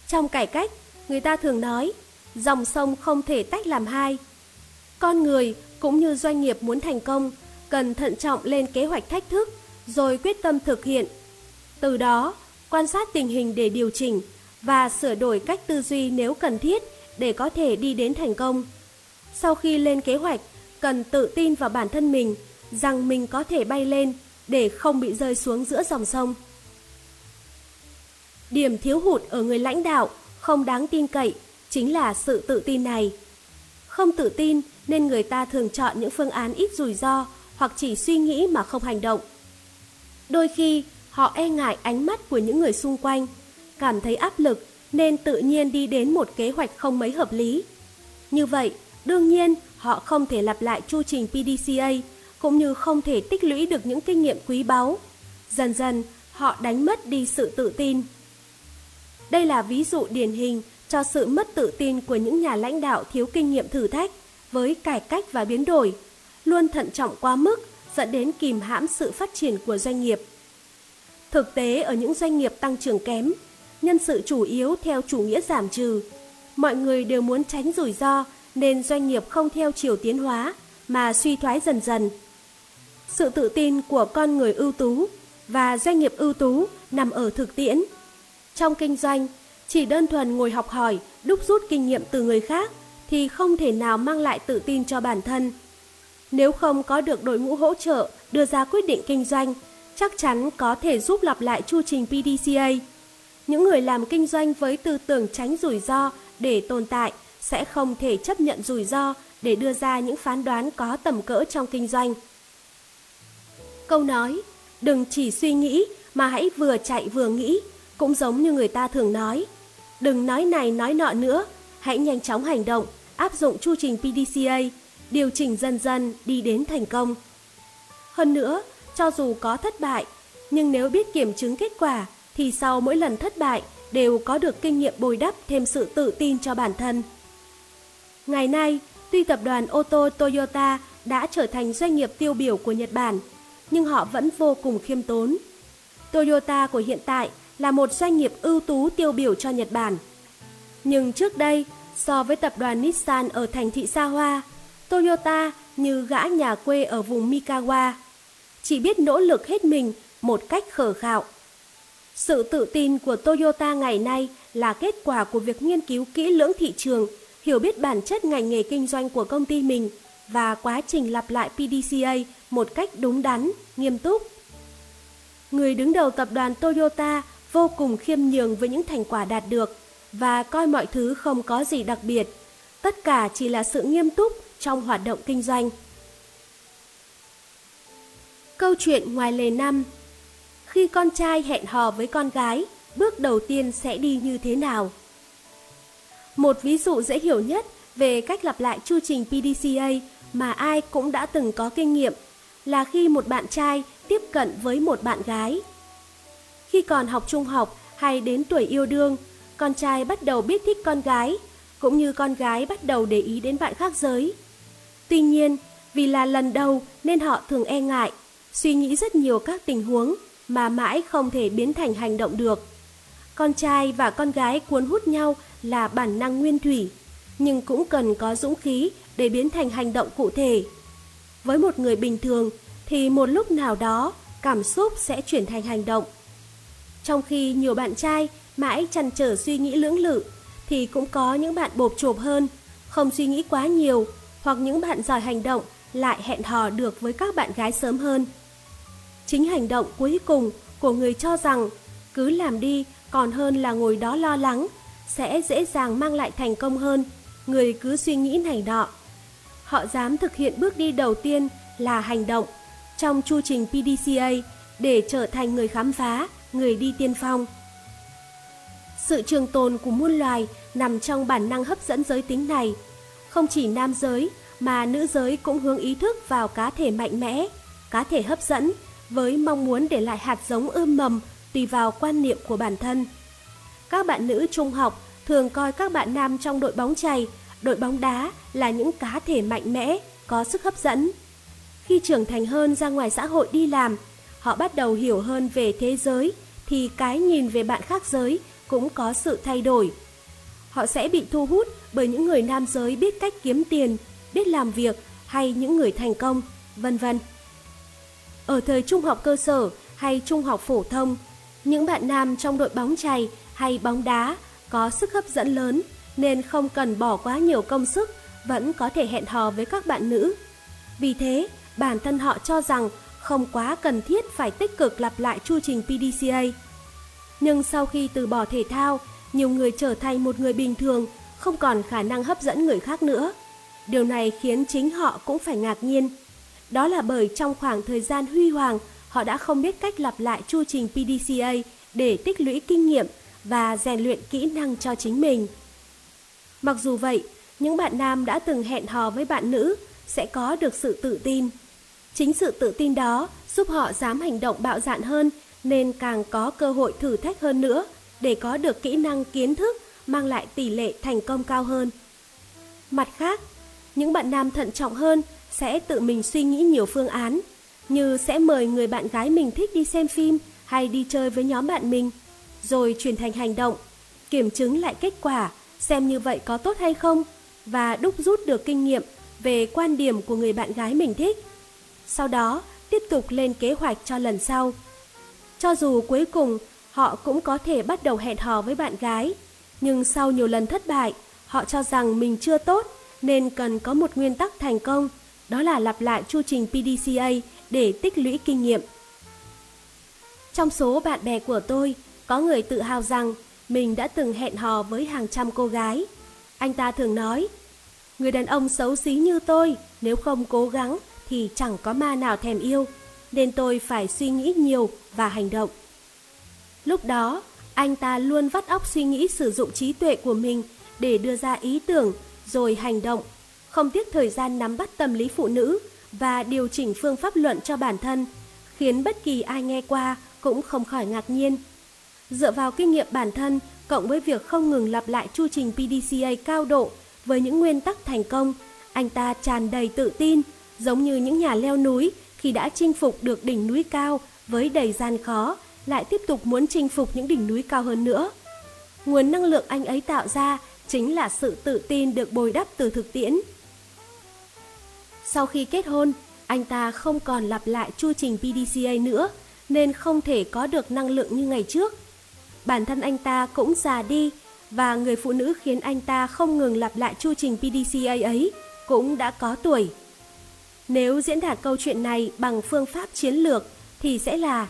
Trong cải cách, người ta thường nói dòng sông không thể tách làm hai. Con người cũng như doanh nghiệp muốn thành công cần thận trọng lên kế hoạch thách thức rồi quyết tâm thực hiện. Từ đó, quan sát tình hình để điều chỉnh và sửa đổi cách tư duy nếu cần thiết để có thể đi đến thành công. Sau khi lên kế hoạch, cần tự tin vào bản thân mình rằng mình có thể bay lên để không bị rơi xuống giữa dòng sông. Điểm thiếu hụt ở người lãnh đạo không đáng tin cậy chính là sự tự tin này. Không tự tin nên người ta thường chọn những phương án ít rủi ro hoặc chỉ suy nghĩ mà không hành động. Đôi khi họ e ngại ánh mắt của những người xung quanh, cảm thấy áp lực nên tự nhiên đi đến một kế hoạch không mấy hợp lý. Như vậy, đương nhiên họ không thể lặp lại chu trình PDCA cũng như không thể tích lũy được những kinh nghiệm quý báu. Dần dần, họ đánh mất đi sự tự tin. Đây là ví dụ điển hình cho sự mất tự tin của những nhà lãnh đạo thiếu kinh nghiệm thử thách với cải cách và biến đổi, luôn thận trọng quá mức dẫn đến kìm hãm sự phát triển của doanh nghiệp. Thực tế ở những doanh nghiệp tăng trưởng kém, nhân sự chủ yếu theo chủ nghĩa giảm trừ. Mọi người đều muốn tránh rủi ro nên doanh nghiệp không theo chiều tiến hóa mà suy thoái dần dần. Sự tự tin của con người ưu tú và doanh nghiệp ưu tú nằm ở thực tiễn. Trong kinh doanh, chỉ đơn thuần ngồi học hỏi, đúc rút kinh nghiệm từ người khác thì không thể nào mang lại tự tin cho bản thân. Nếu không có được đội ngũ hỗ trợ đưa ra quyết định kinh doanh, chắc chắn có thể giúp lặp lại chu trình PDCA. Những người làm kinh doanh với tư tưởng tránh rủi ro để tồn tại sẽ không thể chấp nhận rủi ro để đưa ra những phán đoán có tầm cỡ trong kinh doanh. Câu nói, đừng chỉ suy nghĩ mà hãy vừa chạy vừa nghĩ, cũng giống như người ta thường nói. Đừng nói này nói nọ nữa, hãy nhanh chóng hành động, áp dụng chu trình PDCA, điều chỉnh dần dần đi đến thành công. Hơn nữa, cho dù có thất bại, nhưng nếu biết kiểm chứng kết quả thì sau mỗi lần thất bại đều có được kinh nghiệm bồi đắp thêm sự tự tin cho bản thân. Ngày nay, tuy tập đoàn ô tô Toyota đã trở thành doanh nghiệp tiêu biểu của Nhật Bản, nhưng họ vẫn vô cùng khiêm tốn. Toyota của hiện tại là một doanh nghiệp ưu tú tiêu biểu cho Nhật Bản. Nhưng trước đây, so với tập đoàn Nissan ở thành thị xa hoa, Toyota như gã nhà quê ở vùng Mikawa, chỉ biết nỗ lực hết mình một cách khờ khạo. Sự tự tin của Toyota ngày nay là kết quả của việc nghiên cứu kỹ lưỡng thị trường, hiểu biết bản chất ngành nghề kinh doanh của công ty mình và quá trình lặp lại PDCA một cách đúng đắn, nghiêm túc. Người đứng đầu tập đoàn Toyota vô cùng khiêm nhường với những thành quả đạt được và coi mọi thứ không có gì đặc biệt. Tất cả chỉ là sự nghiêm túc trong hoạt động kinh doanh. Câu chuyện ngoài lề năm khi con trai hẹn hò với con gái, bước đầu tiên sẽ đi như thế nào. Một ví dụ dễ hiểu nhất về cách lặp lại chu trình PDCA mà ai cũng đã từng có kinh nghiệm là khi một bạn trai tiếp cận với một bạn gái. Khi còn học trung học hay đến tuổi yêu đương, con trai bắt đầu biết thích con gái, cũng như con gái bắt đầu để ý đến bạn khác giới. Tuy nhiên, vì là lần đầu nên họ thường e ngại, suy nghĩ rất nhiều các tình huống mà mãi không thể biến thành hành động được. Con trai và con gái cuốn hút nhau là bản năng nguyên thủy, nhưng cũng cần có dũng khí để biến thành hành động cụ thể. Với một người bình thường thì một lúc nào đó cảm xúc sẽ chuyển thành hành động. Trong khi nhiều bạn trai mãi chăn trở suy nghĩ lưỡng lự thì cũng có những bạn bộp chộp hơn, không suy nghĩ quá nhiều hoặc những bạn giỏi hành động lại hẹn hò được với các bạn gái sớm hơn. Chính hành động cuối cùng của người cho rằng cứ làm đi còn hơn là ngồi đó lo lắng sẽ dễ dàng mang lại thành công hơn người cứ suy nghĩ này nọ. Họ dám thực hiện bước đi đầu tiên là hành động trong chu trình PDCA để trở thành người khám phá, người đi tiên phong. Sự trường tồn của muôn loài nằm trong bản năng hấp dẫn giới tính này. Không chỉ nam giới mà nữ giới cũng hướng ý thức vào cá thể mạnh mẽ, cá thể hấp dẫn với mong muốn để lại hạt giống ươm mầm tùy vào quan niệm của bản thân. Các bạn nữ trung học thường coi các bạn nam trong đội bóng chày, đội bóng đá là những cá thể mạnh mẽ, có sức hấp dẫn. Khi trưởng thành hơn ra ngoài xã hội đi làm, họ bắt đầu hiểu hơn về thế giới thì cái nhìn về bạn khác giới cũng có sự thay đổi. Họ sẽ bị thu hút bởi những người nam giới biết cách kiếm tiền, biết làm việc hay những người thành công, vân vân. Ở thời trung học cơ sở hay trung học phổ thông, những bạn nam trong đội bóng chày hay bóng đá có sức hấp dẫn lớn nên không cần bỏ quá nhiều công sức vẫn có thể hẹn hò với các bạn nữ. Vì thế, bản thân họ cho rằng không quá cần thiết phải tích cực lặp lại chu trình PDCA. Nhưng sau khi từ bỏ thể thao, nhiều người trở thành một người bình thường, không còn khả năng hấp dẫn người khác nữa. Điều này khiến chính họ cũng phải ngạc nhiên. Đó là bởi trong khoảng thời gian huy hoàng, họ đã không biết cách lặp lại chu trình PDCA để tích lũy kinh nghiệm và rèn luyện kỹ năng cho chính mình. Mặc dù vậy, những bạn nam đã từng hẹn hò với bạn nữ sẽ có được sự tự tin. Chính sự tự tin đó giúp họ dám hành động bạo dạn hơn nên càng có cơ hội thử thách hơn nữa để có được kỹ năng kiến thức mang lại tỷ lệ thành công cao hơn. Mặt khác, những bạn nam thận trọng hơn sẽ tự mình suy nghĩ nhiều phương án, như sẽ mời người bạn gái mình thích đi xem phim hay đi chơi với nhóm bạn mình, rồi chuyển thành hành động, kiểm chứng lại kết quả, xem như vậy có tốt hay không và đúc rút được kinh nghiệm về quan điểm của người bạn gái mình thích. Sau đó, tiếp tục lên kế hoạch cho lần sau. Cho dù cuối cùng họ cũng có thể bắt đầu hẹn hò với bạn gái, nhưng sau nhiều lần thất bại, họ cho rằng mình chưa tốt nên cần có một nguyên tắc thành công, đó là lặp lại chu trình PDCA để tích lũy kinh nghiệm. Trong số bạn bè của tôi, có người tự hào rằng mình đã từng hẹn hò với hàng trăm cô gái. Anh ta thường nói, người đàn ông xấu xí như tôi, nếu không cố gắng thì chẳng có ma nào thèm yêu, nên tôi phải suy nghĩ nhiều và hành động. Lúc đó, anh ta luôn vắt óc suy nghĩ sử dụng trí tuệ của mình để đưa ra ý tưởng rồi hành động, không tiếc thời gian nắm bắt tâm lý phụ nữ và điều chỉnh phương pháp luận cho bản thân, khiến bất kỳ ai nghe qua cũng không khỏi ngạc nhiên. Dựa vào kinh nghiệm bản thân, cộng với việc không ngừng lặp lại chu trình PDCA cao độ với những nguyên tắc thành công, anh ta tràn đầy tự tin, giống như những nhà leo núi khi đã chinh phục được đỉnh núi cao với đầy gian khó, lại tiếp tục muốn chinh phục những đỉnh núi cao hơn nữa. Nguồn năng lượng anh ấy tạo ra chính là sự tự tin được bồi đắp từ thực tiễn. Sau khi kết hôn, anh ta không còn lặp lại chu trình PDCA nữa, nên không thể có được năng lượng như ngày trước. Bản thân anh ta cũng già đi, và người phụ nữ khiến anh ta không ngừng lặp lại chu trình PDCA ấy cũng đã có tuổi. Nếu diễn đạt câu chuyện này bằng phương pháp chiến lược thì sẽ là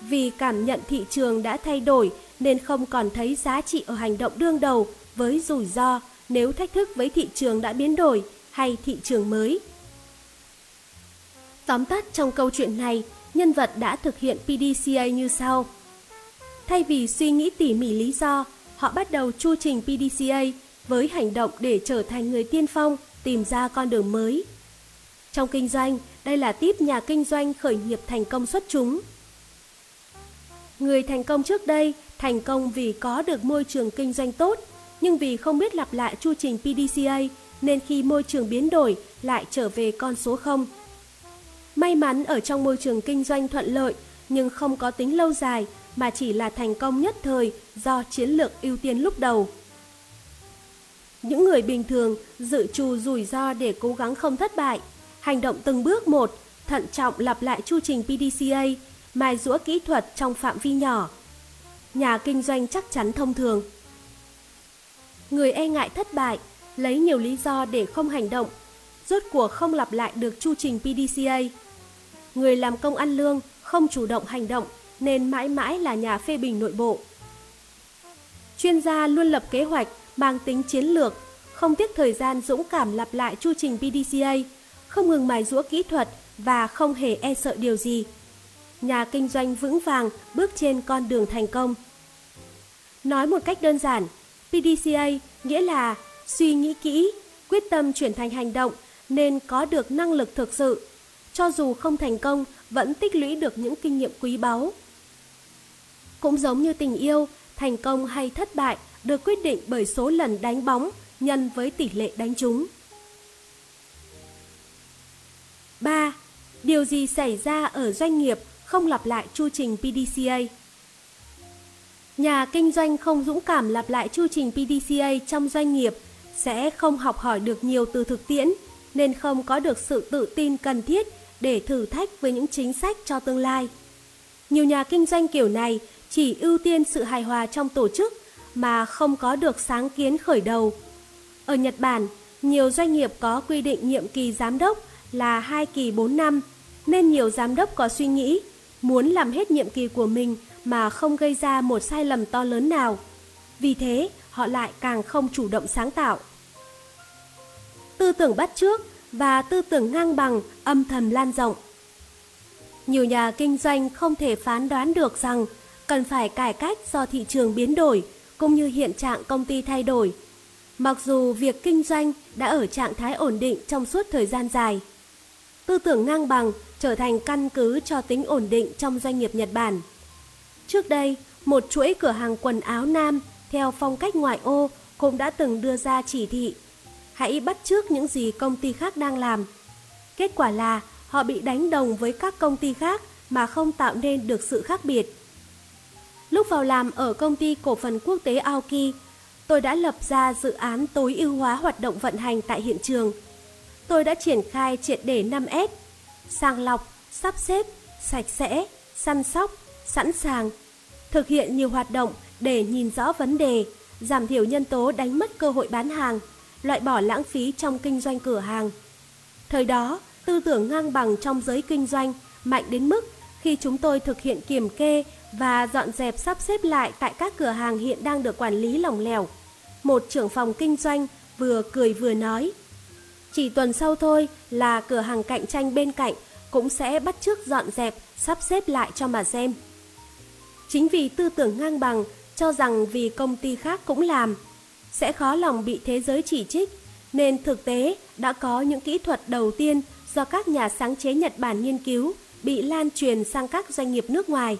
vì cảm nhận thị trường đã thay đổi nên không còn thấy giá trị ở hành động đương đầu với rủi ro nếu thách thức với thị trường đã biến đổi hay thị trường mới. Tóm tắt trong câu chuyện này nhân vật đã thực hiện PDCA như sau. Thay vì suy nghĩ tỉ mỉ lý do, họ bắt đầu chu trình PDCA với hành động để trở thành người tiên phong, tìm ra con đường mới. Trong kinh doanh, đây là tiếp nhà kinh doanh khởi nghiệp thành công xuất chúng. Người thành công trước đây thành công vì có được môi trường kinh doanh tốt, nhưng vì không biết lặp lại chu trình PDCA nên khi môi trường biến đổi lại trở về con số 0. May mắn ở trong môi trường kinh doanh thuận lợi nhưng không có tính lâu dài mà chỉ là thành công nhất thời do chiến lược ưu tiên lúc đầu. Những người bình thường dự trù rủi ro để cố gắng không thất bại, hành động từng bước một, thận trọng lặp lại chu trình PDCA, mài rũa kỹ thuật trong phạm vi nhỏ. Nhà kinh doanh chắc chắn thông thường. Người e ngại thất bại, lấy nhiều lý do để không hành động, rốt cuộc không lặp lại được chu trình PDCA. Người làm công ăn lương không chủ động hành động nên mãi mãi là nhà phê bình nội bộ. Chuyên gia luôn lập kế hoạch mang tính chiến lược, không tiếc thời gian dũng cảm lặp lại chu trình PDCA, không ngừng mài rũa kỹ thuật và không hề e sợ điều gì. Nhà kinh doanh vững vàng bước trên con đường thành công. Nói một cách đơn giản, PDCA nghĩa là suy nghĩ kỹ, quyết tâm chuyển thành hành động nên có được năng lực thực sự. Cho dù không thành công, vẫn tích lũy được những kinh nghiệm quý báu. Cũng giống như tình yêu, thành công hay thất bại được quyết định bởi số lần đánh bóng nhân với tỷ lệ đánh trúng. 3. Điều gì xảy ra ở doanh nghiệp không lặp lại chu trình PDCA? Nhà kinh doanh không dũng cảm lặp lại chu trình PDCA trong doanh nghiệp sẽ không học hỏi được nhiều từ thực tiễn nên không có được sự tự tin cần thiết để thử thách với những chính sách cho tương lai. Nhiều nhà kinh doanh kiểu này chỉ ưu tiên sự hài hòa trong tổ chức mà không có được sáng kiến khởi đầu. Ở Nhật Bản, nhiều doanh nghiệp có quy định nhiệm kỳ giám đốc là 2 kỳ 4 năm, nên nhiều giám đốc có suy nghĩ muốn làm hết nhiệm kỳ của mình mà không gây ra một sai lầm to lớn nào. Vì thế, họ lại càng không chủ động sáng tạo. Tư tưởng bắt trước và tư tưởng ngang bằng âm thầm lan rộng. Nhiều nhà kinh doanh không thể phán đoán được rằng cần phải cải cách do thị trường biến đổi cũng như hiện trạng công ty thay đổi. Mặc dù việc kinh doanh đã ở trạng thái ổn định trong suốt thời gian dài. Tư tưởng ngang bằng trở thành căn cứ cho tính ổn định trong doanh nghiệp Nhật Bản. Trước đây, một chuỗi cửa hàng quần áo nam theo phong cách ngoại ô cũng đã từng đưa ra chỉ thị hãy bắt chước những gì công ty khác đang làm. Kết quả là họ bị đánh đồng với các công ty khác mà không tạo nên được sự khác biệt. Lúc vào làm ở công ty cổ phần quốc tế Aoki, tôi đã lập ra dự án tối ưu hóa hoạt động vận hành tại hiện trường. Tôi đã triển khai triệt để 5S, sàng lọc, sắp xếp, sạch sẽ, săn sóc, sẵn sàng, thực hiện nhiều hoạt động để nhìn rõ vấn đề, giảm thiểu nhân tố đánh mất cơ hội bán hàng, loại bỏ lãng phí trong kinh doanh cửa hàng. Thời đó, tư tưởng ngang bằng trong giới kinh doanh mạnh đến mức khi chúng tôi thực hiện kiểm kê và dọn dẹp sắp xếp lại tại các cửa hàng hiện đang được quản lý lỏng lẻo. Một trưởng phòng kinh doanh vừa cười vừa nói. Chỉ tuần sau thôi là cửa hàng cạnh tranh bên cạnh cũng sẽ bắt chước dọn dẹp, sắp xếp lại cho mà xem. Chính vì tư tưởng ngang bằng cho rằng vì công ty khác cũng làm, sẽ khó lòng bị thế giới chỉ trích, nên thực tế đã có những kỹ thuật đầu tiên do các nhà sáng chế Nhật Bản nghiên cứu bị lan truyền sang các doanh nghiệp nước ngoài.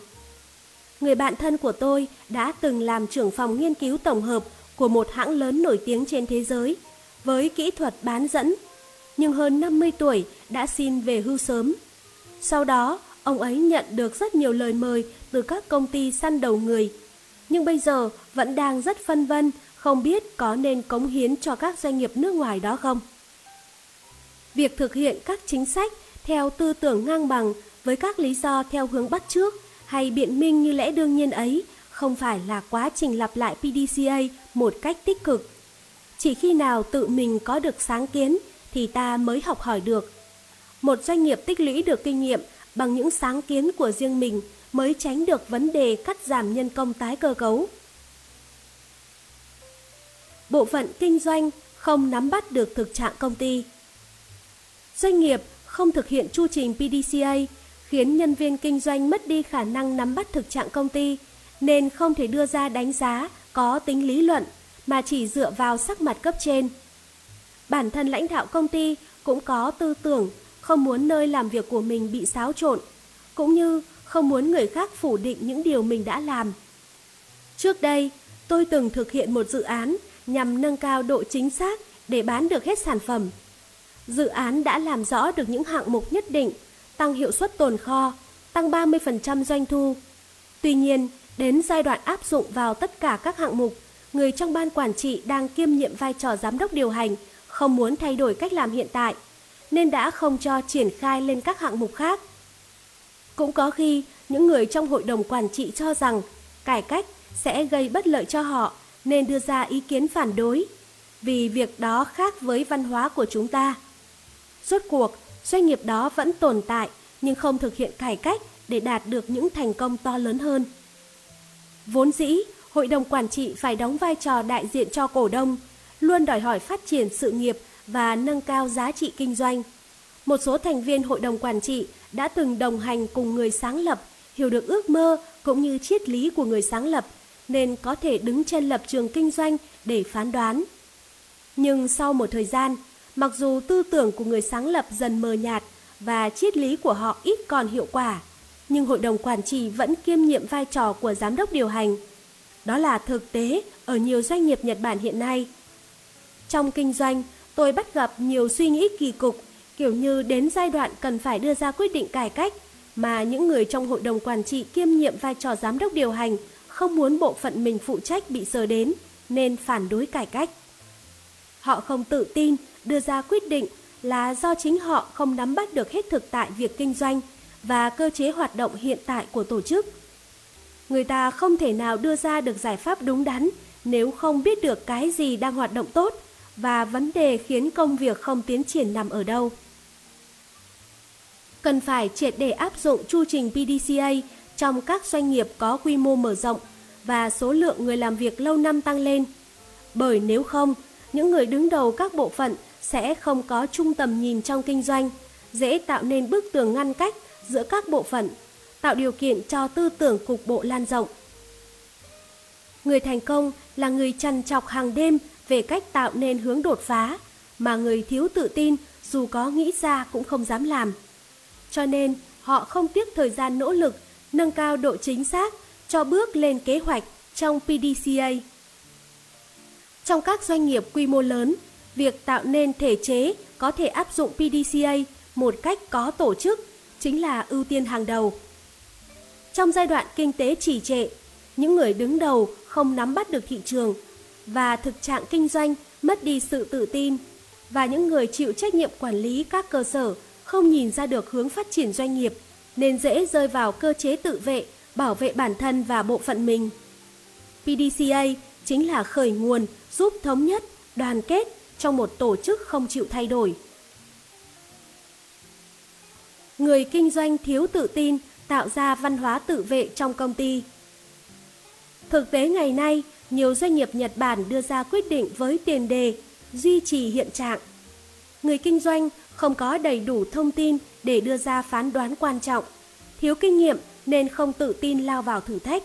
Người bạn thân của tôi đã từng làm trưởng phòng nghiên cứu tổng hợp của một hãng lớn nổi tiếng trên thế giới với kỹ thuật bán dẫn, nhưng hơn 50 tuổi đã xin về hưu sớm. Sau đó, ông ấy nhận được rất nhiều lời mời từ các công ty săn đầu người, nhưng bây giờ vẫn đang rất phân vân không biết có nên cống hiến cho các doanh nghiệp nước ngoài đó không. Việc thực hiện các chính sách theo tư tưởng ngang bằng với các lý do theo hướng bắt trước hay biện minh như lẽ đương nhiên ấy, không phải là quá trình lặp lại PDCA một cách tích cực. Chỉ khi nào tự mình có được sáng kiến thì ta mới học hỏi được. Một doanh nghiệp tích lũy được kinh nghiệm bằng những sáng kiến của riêng mình mới tránh được vấn đề cắt giảm nhân công tái cơ cấu. Bộ phận kinh doanh không nắm bắt được thực trạng công ty. Doanh nghiệp không thực hiện chu trình PDCA khiến nhân viên kinh doanh mất đi khả năng nắm bắt thực trạng công ty, nên không thể đưa ra đánh giá có tính lý luận mà chỉ dựa vào sắc mặt cấp trên. Bản thân lãnh đạo công ty cũng có tư tưởng không muốn nơi làm việc của mình bị xáo trộn, cũng như không muốn người khác phủ định những điều mình đã làm. Trước đây, tôi từng thực hiện một dự án nhằm nâng cao độ chính xác để bán được hết sản phẩm. Dự án đã làm rõ được những hạng mục nhất định, tăng hiệu suất tồn kho, tăng 30% doanh thu. Tuy nhiên, đến giai đoạn áp dụng vào tất cả các hạng mục, người trong ban quản trị đang kiêm nhiệm vai trò giám đốc điều hành, không muốn thay đổi cách làm hiện tại, nên đã không cho triển khai lên các hạng mục khác. Cũng có khi những người trong hội đồng quản trị cho rằng cải cách sẽ gây bất lợi cho họ nên đưa ra ý kiến phản đối vì việc đó khác với văn hóa của chúng ta. Rốt cuộc, doanh nghiệp đó vẫn tồn tại nhưng không thực hiện cải cách để đạt được những thành công to lớn hơn. Vốn dĩ, hội đồng quản trị phải đóng vai trò đại diện cho cổ đông, luôn đòi hỏi phát triển sự nghiệp và nâng cao giá trị kinh doanh. Một số thành viên hội đồng quản trị đã từng đồng hành cùng người sáng lập, hiểu được ước mơ cũng như triết lý của người sáng lập, nên có thể đứng trên lập trường kinh doanh để phán đoán. Nhưng sau một thời gian, mặc dù tư tưởng của người sáng lập dần mờ nhạt và triết lý của họ ít còn hiệu quả, nhưng hội đồng quản trị vẫn kiêm nhiệm vai trò của giám đốc điều hành. Đó là thực tế ở nhiều doanh nghiệp Nhật Bản hiện nay. Trong kinh doanh, tôi bắt gặp nhiều suy nghĩ kỳ cục, kiểu như đến giai đoạn cần phải đưa ra quyết định cải cách mà những người trong hội đồng quản trị kiêm nhiệm vai trò giám đốc điều hành không muốn bộ phận mình phụ trách bị sờ đến nên phản đối cải cách. Họ không tự tin đưa ra quyết định là do chính họ không nắm bắt được hết thực tại việc kinh doanh và cơ chế hoạt động hiện tại của tổ chức. Người ta không thể nào đưa ra được giải pháp đúng đắn nếu không biết được cái gì đang hoạt động tốt và vấn đề khiến công việc không tiến triển nằm ở đâu. Cần phải triệt để áp dụng chu trình PDCA trong các doanh nghiệp có quy mô mở rộng và số lượng người làm việc lâu năm tăng lên. Bởi nếu không, những người đứng đầu các bộ phận sẽ không có trung tầm nhìn trong kinh doanh, dễ tạo nên bức tường ngăn cách giữa các bộ phận, tạo điều kiện cho tư tưởng cục bộ lan rộng. Người thành công là người trằn chọc hàng đêm về cách tạo nên hướng đột phá, mà người thiếu tự tin dù có nghĩ ra cũng không dám làm. Cho nên, họ không tiếc thời gian nỗ lực nâng cao độ chính xác cho bước lên kế hoạch trong PDCA. Trong các doanh nghiệp quy mô lớn, việc tạo nên thể chế có thể áp dụng PDCA một cách có tổ chức chính là ưu tiên hàng đầu. Trong giai đoạn kinh tế trì trệ, những người đứng đầu không nắm bắt được thị trường và thực trạng kinh doanh mất đi sự tự tin và những người chịu trách nhiệm quản lý các cơ sở không nhìn ra được hướng phát triển doanh nghiệp nên dễ rơi vào cơ chế tự vệ, bảo vệ bản thân và bộ phận mình. PDCA chính là khởi nguồn giúp thống nhất, đoàn kết trong một tổ chức không chịu thay đổi. Người kinh doanh thiếu tự tin tạo ra văn hóa tự vệ trong công ty. Thực tế ngày nay, nhiều doanh nghiệp Nhật Bản đưa ra quyết định với tiền đề duy trì hiện trạng. Người kinh doanh không có đầy đủ thông tin để đưa ra phán đoán quan trọng, thiếu kinh nghiệm nên không tự tin lao vào thử thách.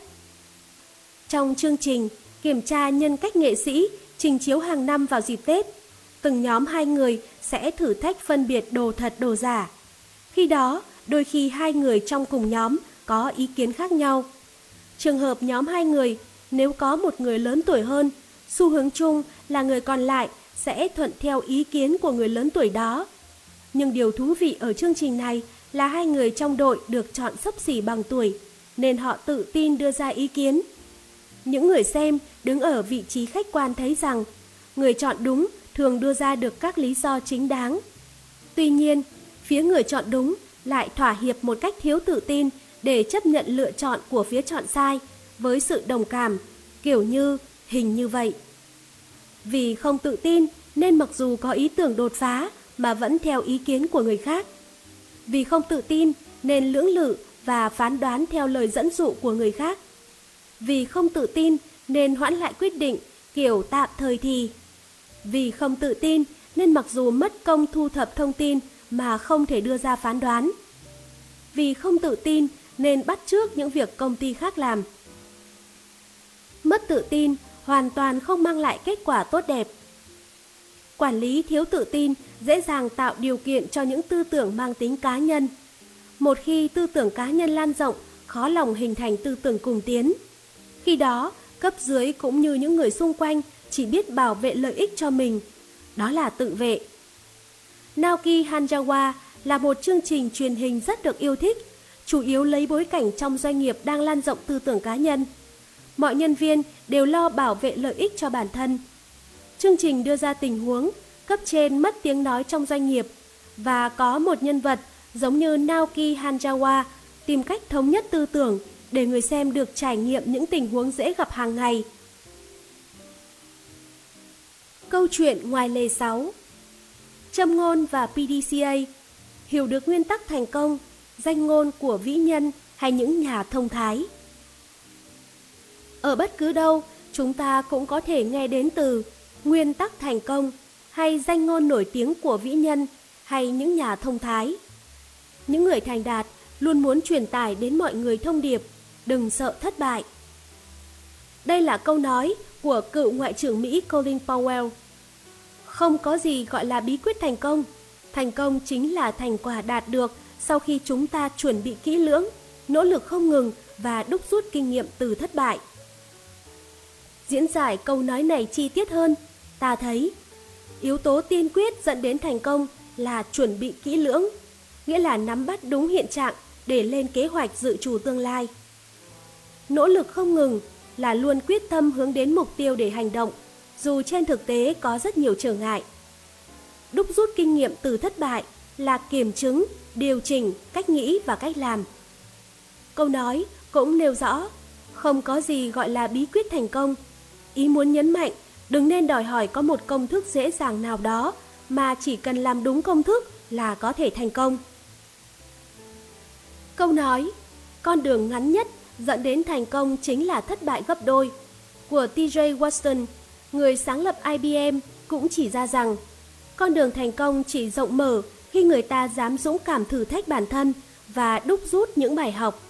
Trong chương trình kiểm tra nhân cách nghệ sĩ trình chiếu hàng năm vào dịp Tết, từng nhóm hai người sẽ thử thách phân biệt đồ thật đồ giả. Khi đó, đôi khi hai người trong cùng nhóm có ý kiến khác nhau. Trường hợp nhóm hai người, nếu có một người lớn tuổi hơn, xu hướng chung là người còn lại sẽ thuận theo ý kiến của người lớn tuổi đó. Nhưng điều thú vị ở chương trình này là hai người trong đội được chọn sấp xỉ bằng tuổi, nên họ tự tin đưa ra ý kiến. Những người xem đứng ở vị trí khách quan thấy rằng người chọn đúng thường đưa ra được các lý do chính đáng. Tuy nhiên, phía người chọn đúng lại thỏa hiệp một cách thiếu tự tin để chấp nhận lựa chọn của phía chọn sai với sự đồng cảm, kiểu như hình như vậy. Vì không tự tin nên mặc dù có ý tưởng đột phá mà vẫn theo ý kiến của người khác. Vì không tự tin nên lưỡng lự và phán đoán theo lời dẫn dụ của người khác. Vì không tự tin nên hoãn lại quyết định kiểu tạm thời thì. Vì không tự tin nên mặc dù mất công thu thập thông tin mà không thể đưa ra phán đoán. vì không tự tin nên bắt trước những việc công ty khác làm. Mất tự tin hoàn toàn không mang lại kết quả tốt đẹp. Quản lý thiếu tự tin dễ dàng tạo điều kiện cho những tư tưởng mang tính cá nhân. Một khi tư tưởng cá nhân lan rộng, khó lòng hình thành tư tưởng cùng tiến. Khi đó, cấp dưới cũng như những người xung quanh chỉ biết bảo vệ lợi ích cho mình. Đó là tự vệ. Naoki Hanjawa là một chương trình truyền hình rất được yêu thích, chủ yếu lấy bối cảnh trong doanh nghiệp đang lan rộng tư tưởng cá nhân. Mọi nhân viên đều lo bảo vệ lợi ích cho bản thân. Chương trình đưa ra tình huống cấp trên mất tiếng nói trong doanh nghiệp và có một nhân vật giống như Naoki Hanjawa tìm cách thống nhất tư tưởng để người xem được trải nghiệm những tình huống dễ gặp hàng ngày. Câu chuyện ngoài lề 6 Châm ngôn và PDCA Hiểu được nguyên tắc thành công, danh ngôn của vĩ nhân hay những nhà thông thái. Ở bất cứ đâu, chúng ta cũng có thể nghe đến từ nguyên tắc thành công hay danh ngôn nổi tiếng của vĩ nhân hay những nhà thông thái. Những người thành đạt luôn muốn truyền tải đến mọi người thông điệp đừng sợ thất bại. Đây là câu nói của cựu Ngoại trưởng Mỹ Colin Powell. Không có gì gọi là bí quyết thành công. Thành công chính là thành quả đạt được sau khi chúng ta chuẩn bị kỹ lưỡng, nỗ lực không ngừng và đúc rút kinh nghiệm từ thất bại. Diễn giải câu nói này chi tiết hơn, ta thấy yếu tố tiên quyết dẫn đến thành công là chuẩn bị kỹ lưỡng, nghĩa là nắm bắt đúng hiện trạng để lên kế hoạch dự trù tương lai. Nỗ lực không ngừng là luôn quyết tâm hướng đến mục tiêu để hành động, dù trên thực tế có rất nhiều trở ngại. Đúc rút kinh nghiệm từ thất bại là kiểm chứng, điều chỉnh cách nghĩ và cách làm. Câu nói cũng nêu rõ, không có gì gọi là bí quyết thành công. Ý muốn nhấn mạnh, đừng nên đòi hỏi có một công thức dễ dàng nào đó mà chỉ cần làm đúng công thức là có thể thành công. Câu nói, con đường ngắn nhất dẫn đến thành công chính là thất bại gấp đôi của TJ Watson, người sáng lập IBM cũng chỉ ra rằng con đường thành công chỉ rộng mở khi người ta dám dũng cảm thử thách bản thân và đúc rút những bài học.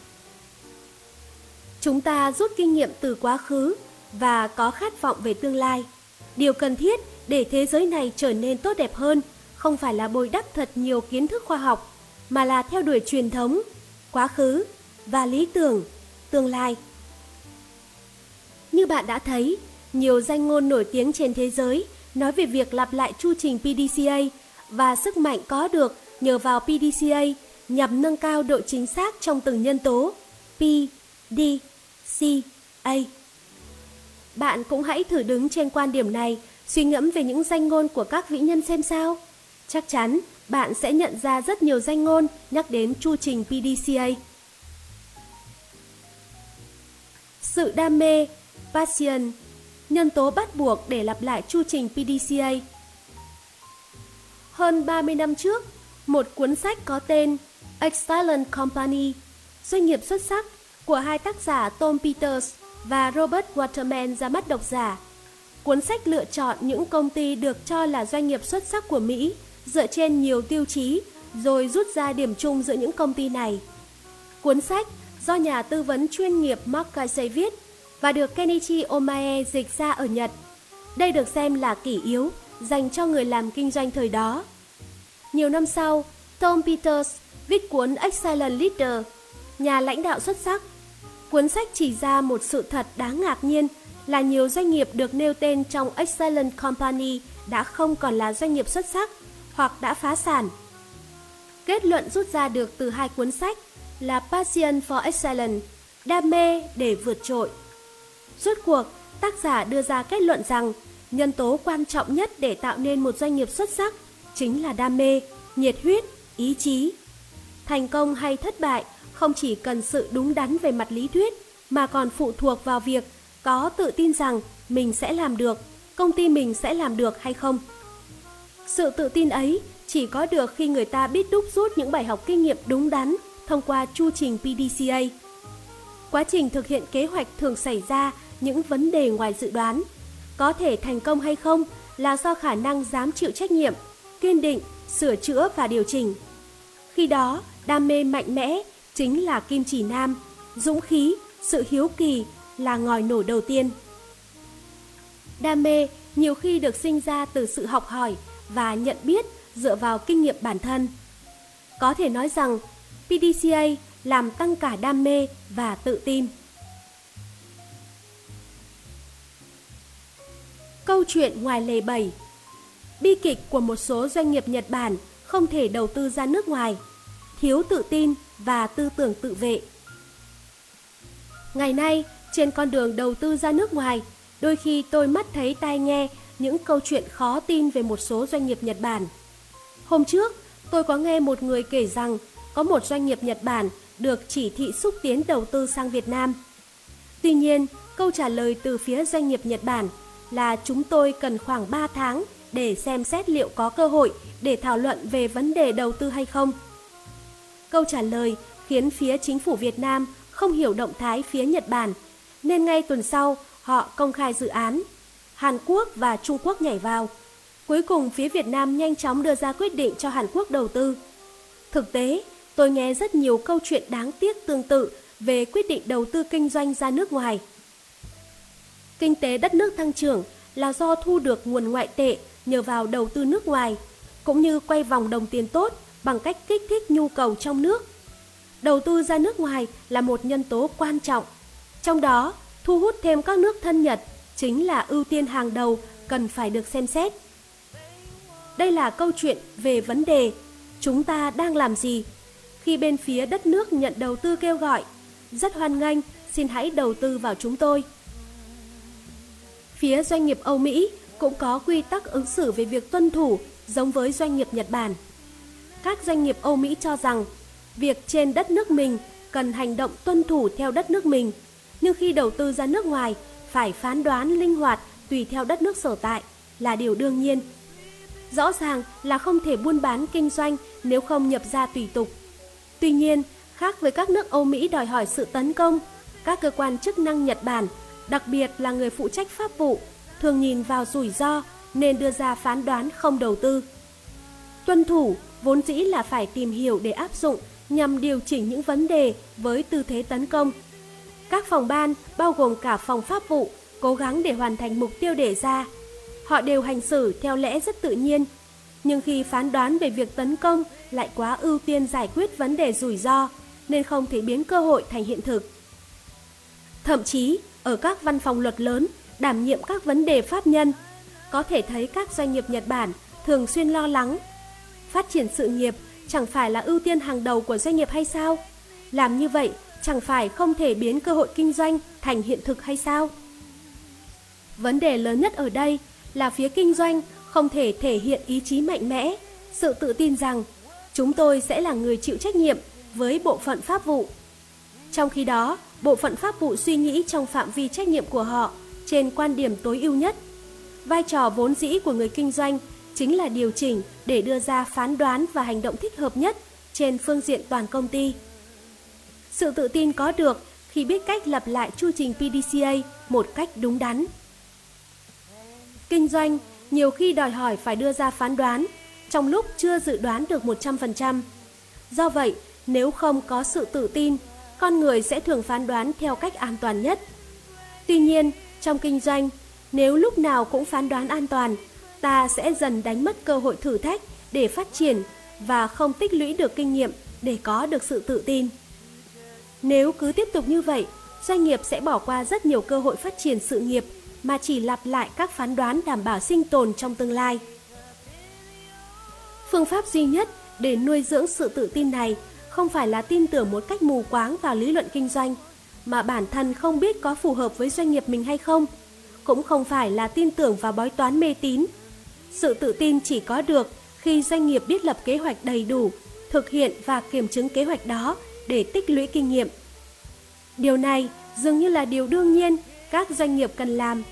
Chúng ta rút kinh nghiệm từ quá khứ và có khát vọng về tương lai. Điều cần thiết để thế giới này trở nên tốt đẹp hơn không phải là bồi đắp thật nhiều kiến thức khoa học, mà là theo đuổi truyền thống, quá khứ và lý tưởng tương lai. Như bạn đã thấy, nhiều danh ngôn nổi tiếng trên thế giới nói về việc lặp lại chu trình PDCA và sức mạnh có được nhờ vào PDCA nhằm nâng cao độ chính xác trong từng nhân tố P, D, C, A. Bạn cũng hãy thử đứng trên quan điểm này, suy ngẫm về những danh ngôn của các vĩ nhân xem sao. Chắc chắn bạn sẽ nhận ra rất nhiều danh ngôn nhắc đến chu trình PDCA. Sự đam mê, passion, nhân tố bắt buộc để lặp lại chu trình PDCA. Hơn 30 năm trước, một cuốn sách có tên Excellent Company, doanh nghiệp xuất sắc của hai tác giả Tom Peters và Robert Waterman ra mắt độc giả. Cuốn sách lựa chọn những công ty được cho là doanh nghiệp xuất sắc của Mỹ dựa trên nhiều tiêu chí rồi rút ra điểm chung giữa những công ty này. Cuốn sách do nhà tư vấn chuyên nghiệp Mark Kaisei viết và được Kenichi Omae dịch ra ở Nhật. Đây được xem là kỷ yếu dành cho người làm kinh doanh thời đó. Nhiều năm sau, Tom Peters viết cuốn Excellent Leader, nhà lãnh đạo xuất sắc. Cuốn sách chỉ ra một sự thật đáng ngạc nhiên là nhiều doanh nghiệp được nêu tên trong Excellent Company đã không còn là doanh nghiệp xuất sắc hoặc đã phá sản. Kết luận rút ra được từ hai cuốn sách là Passion for Excellence, đam mê để vượt trội. Rốt cuộc, tác giả đưa ra kết luận rằng nhân tố quan trọng nhất để tạo nên một doanh nghiệp xuất sắc chính là đam mê, nhiệt huyết, ý chí. Thành công hay thất bại không chỉ cần sự đúng đắn về mặt lý thuyết mà còn phụ thuộc vào việc có tự tin rằng mình sẽ làm được, công ty mình sẽ làm được hay không. Sự tự tin ấy chỉ có được khi người ta biết đúc rút những bài học kinh nghiệm đúng đắn thông qua chu trình PDCA. Quá trình thực hiện kế hoạch thường xảy ra những vấn đề ngoài dự đoán. Có thể thành công hay không là do khả năng dám chịu trách nhiệm, kiên định, sửa chữa và điều chỉnh. Khi đó, đam mê mạnh mẽ chính là kim chỉ nam, dũng khí, sự hiếu kỳ là ngòi nổ đầu tiên. Đam mê nhiều khi được sinh ra từ sự học hỏi và nhận biết dựa vào kinh nghiệm bản thân. Có thể nói rằng PDCA làm tăng cả đam mê và tự tin. Câu chuyện ngoài lề 7 Bi kịch của một số doanh nghiệp Nhật Bản không thể đầu tư ra nước ngoài, thiếu tự tin và tư tưởng tự vệ. Ngày nay, trên con đường đầu tư ra nước ngoài, đôi khi tôi mắt thấy tai nghe những câu chuyện khó tin về một số doanh nghiệp Nhật Bản. Hôm trước, tôi có nghe một người kể rằng có một doanh nghiệp Nhật Bản được chỉ thị xúc tiến đầu tư sang Việt Nam. Tuy nhiên, câu trả lời từ phía doanh nghiệp Nhật Bản là chúng tôi cần khoảng 3 tháng để xem xét liệu có cơ hội để thảo luận về vấn đề đầu tư hay không. Câu trả lời khiến phía chính phủ Việt Nam không hiểu động thái phía Nhật Bản, nên ngay tuần sau họ công khai dự án. Hàn Quốc và Trung Quốc nhảy vào. Cuối cùng phía Việt Nam nhanh chóng đưa ra quyết định cho Hàn Quốc đầu tư. Thực tế, tôi nghe rất nhiều câu chuyện đáng tiếc tương tự về quyết định đầu tư kinh doanh ra nước ngoài. Kinh tế đất nước tăng trưởng là do thu được nguồn ngoại tệ nhờ vào đầu tư nước ngoài, cũng như quay vòng đồng tiền tốt bằng cách kích thích nhu cầu trong nước. Đầu tư ra nước ngoài là một nhân tố quan trọng. Trong đó, thu hút thêm các nước thân Nhật chính là ưu tiên hàng đầu cần phải được xem xét. Đây là câu chuyện về vấn đề chúng ta đang làm gì khi bên phía đất nước nhận đầu tư kêu gọi. Rất hoan nghênh, xin hãy đầu tư vào chúng tôi. Phía doanh nghiệp Âu Mỹ cũng có quy tắc ứng xử về việc tuân thủ giống với doanh nghiệp Nhật Bản. Các doanh nghiệp Âu Mỹ cho rằng việc trên đất nước mình cần hành động tuân thủ theo đất nước mình, nhưng khi đầu tư ra nước ngoài phải phán đoán linh hoạt tùy theo đất nước sở tại là điều đương nhiên. Rõ ràng là không thể buôn bán kinh doanh nếu không nhập ra tùy tục. Tuy nhiên, khác với các nước Âu Mỹ đòi hỏi sự tấn công, các cơ quan chức năng Nhật Bản, đặc biệt là người phụ trách pháp vụ, thường nhìn vào rủi ro nên đưa ra phán đoán không đầu tư. Tuân thủ vốn dĩ là phải tìm hiểu để áp dụng nhằm điều chỉnh những vấn đề với tư thế tấn công. Các phòng ban, bao gồm cả phòng pháp vụ, cố gắng để hoàn thành mục tiêu đề ra. Họ đều hành xử theo lẽ rất tự nhiên, nhưng khi phán đoán về việc tấn công lại quá ưu tiên giải quyết vấn đề rủi ro, nên không thể biến cơ hội thành hiện thực. Thậm chí, ở các văn phòng luật lớn, đảm nhiệm các vấn đề pháp nhân, có thể thấy các doanh nghiệp Nhật Bản thường xuyên lo lắng. Phát triển sự nghiệp chẳng phải là ưu tiên hàng đầu của doanh nghiệp hay sao? Làm như vậy chẳng phải không thể biến cơ hội kinh doanh thành hiện thực hay sao? Vấn đề lớn nhất ở đây là phía kinh doanh không thể thể hiện ý chí mạnh mẽ, sự tự tin rằng chúng tôi sẽ là người chịu trách nhiệm với bộ phận pháp vụ. Trong khi đó, bộ phận pháp vụ suy nghĩ trong phạm vi trách nhiệm của họ trên quan điểm tối ưu nhất. Vai trò vốn dĩ của người kinh doanh chính là điều chỉnh để đưa ra phán đoán và hành động thích hợp nhất trên phương diện toàn công ty. Sự tự tin có được khi biết cách lập lại chu trình PDCA một cách đúng đắn. Kinh doanh nhiều khi đòi hỏi phải đưa ra phán đoán trong lúc chưa dự đoán được 100%. Do vậy, nếu không có sự tự tin, con người sẽ thường phán đoán theo cách an toàn nhất. Tuy nhiên, trong kinh doanh, nếu lúc nào cũng phán đoán an toàn, ta sẽ dần đánh mất cơ hội thử thách để phát triển và không tích lũy được kinh nghiệm để có được sự tự tin. Nếu cứ tiếp tục như vậy, doanh nghiệp sẽ bỏ qua rất nhiều cơ hội phát triển sự nghiệp mà chỉ lặp lại các phán đoán đảm bảo sinh tồn trong tương lai. Phương pháp duy nhất để nuôi dưỡng sự tự tin này không phải là tin tưởng một cách mù quáng vào lý luận kinh doanh, mà bản thân không biết có phù hợp với doanh nghiệp mình hay không, cũng không phải là tin tưởng vào bói toán mê tín. Sự tự tin chỉ có được khi doanh nghiệp biết lập kế hoạch đầy đủ, thực hiện và kiểm chứng kế hoạch đó để tích lũy kinh nghiệm. Điều này dường như là điều đương nhiên các doanh nghiệp cần làm,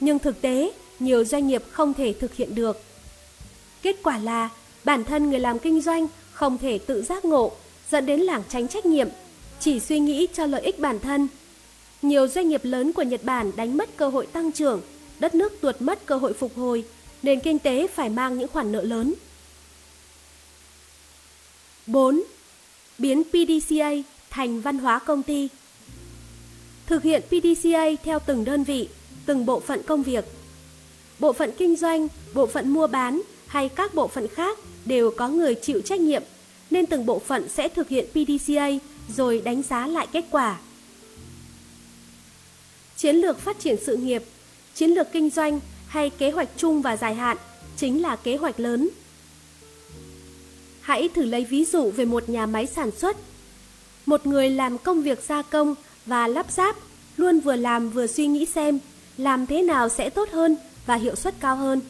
nhưng thực tế nhiều doanh nghiệp không thể thực hiện được. Kết quả là bản thân người làm kinh doanh không thể tự giác ngộ, dẫn đến lảng tránh trách nhiệm, chỉ suy nghĩ cho lợi ích bản thân. Nhiều doanh nghiệp lớn của Nhật Bản đánh mất cơ hội tăng trưởng, đất nước tuột mất cơ hội phục hồi, nền kinh tế phải mang những khoản nợ lớn. 4. Biến PDCA thành văn hóa công ty. Thực hiện PDCA theo từng đơn vị, từng bộ phận công việc. Bộ phận kinh doanh, bộ phận mua bán hay các bộ phận khác đều có người chịu trách nhiệm, nên từng bộ phận sẽ thực hiện PDCA rồi đánh giá lại kết quả. Chiến lược phát triển sự nghiệp, chiến lược kinh doanh hay kế hoạch chung và dài hạn chính là kế hoạch lớn. Hãy thử lấy ví dụ về một nhà máy sản xuất. Một người làm công việc gia công và lắp ráp luôn vừa làm vừa suy nghĩ xem làm thế nào sẽ tốt hơn và hiệu suất cao hơn.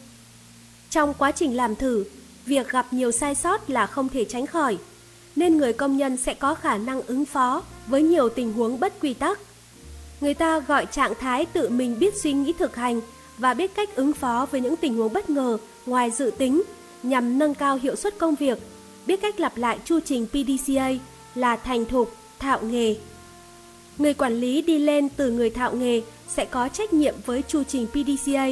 Trong quá trình làm thử, việc gặp nhiều sai sót là không thể tránh khỏi, nên người công nhân sẽ có khả năng ứng phó với nhiều tình huống bất quy tắc. Người ta gọi trạng thái tự mình biết suy nghĩ thực hành và biết cách ứng phó với những tình huống bất ngờ ngoài dự tính nhằm nâng cao hiệu suất công việc, biết cách lặp lại chu trình PDCA là thành thục, thạo nghề. Người quản lý đi lên từ người thạo nghề sẽ có trách nhiệm với chu trình PDCA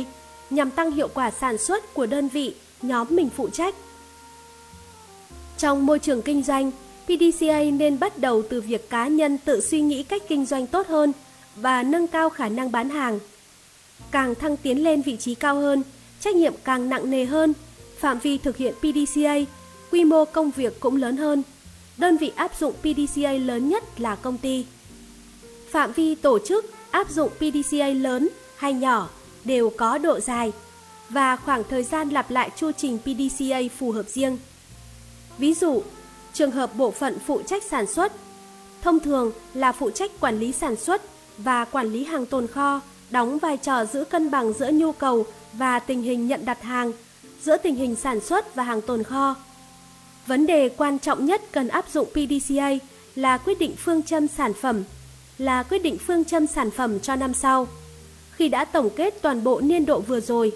nhằm tăng hiệu quả sản xuất của đơn vị, nhóm mình phụ trách. Trong môi trường kinh doanh, PDCA nên bắt đầu từ việc cá nhân tự suy nghĩ cách kinh doanh tốt hơn và nâng cao khả năng bán hàng. Càng thăng tiến lên vị trí cao hơn, trách nhiệm càng nặng nề hơn, phạm vi thực hiện PDCA, quy mô công việc cũng lớn hơn. Đơn vị áp dụng PDCA lớn nhất là công ty. Phạm vi tổ chức áp dụng PDCA lớn hay nhỏ đều có độ dài và khoảng thời gian lặp lại chu trình PDCA phù hợp riêng. Ví dụ, trường hợp bộ phận phụ trách sản xuất, thông thường là phụ trách quản lý sản xuất và quản lý hàng tồn kho, đóng vai trò giữ cân bằng giữa nhu cầu và tình hình nhận đặt hàng, giữa tình hình sản xuất và hàng tồn kho. Vấn đề quan trọng nhất cần áp dụng PDCA là quyết định phương châm sản phẩm, là quyết định phương châm sản phẩm cho năm sau. Khi đã tổng kết toàn bộ niên độ vừa rồi,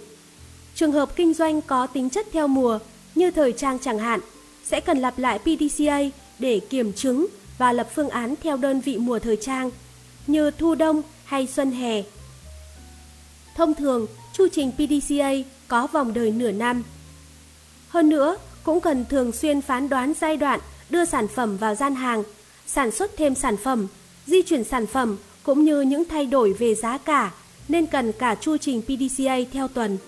trường hợp kinh doanh có tính chất theo mùa như thời trang chẳng hạn, sẽ cần lặp lại PDCA để kiểm chứng và lập phương án theo đơn vị mùa thời trang như thu đông hay xuân hè. Thông thường, chu trình PDCA có vòng đời nửa năm. Hơn nữa, cũng cần thường xuyên phán đoán giai đoạn đưa sản phẩm vào gian hàng, sản xuất thêm sản phẩm, di chuyển sản phẩm cũng như những thay đổi về giá cả nên cần cả chu trình PDCA theo tuần.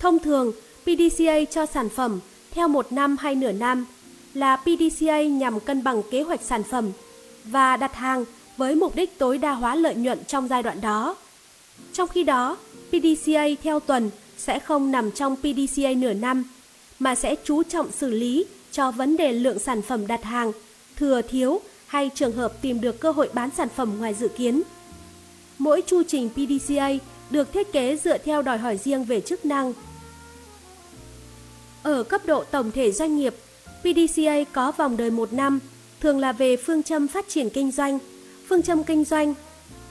Thông thường, PDCA cho sản phẩm theo một năm hay nửa năm là PDCA nhằm cân bằng kế hoạch sản phẩm và đặt hàng với mục đích tối đa hóa lợi nhuận trong giai đoạn đó. Trong khi đó, PDCA theo tuần sẽ không nằm trong PDCA nửa năm, mà sẽ chú trọng xử lý cho vấn đề lượng sản phẩm đặt hàng, thừa thiếu hay trường hợp tìm được cơ hội bán sản phẩm ngoài dự kiến. Mỗi chu trình PDCA được thiết kế dựa theo đòi hỏi riêng về chức năng. Ở cấp độ tổng thể doanh nghiệp, PDCA có vòng đời một năm, thường là về phương châm phát triển kinh doanh, phương châm kinh doanh.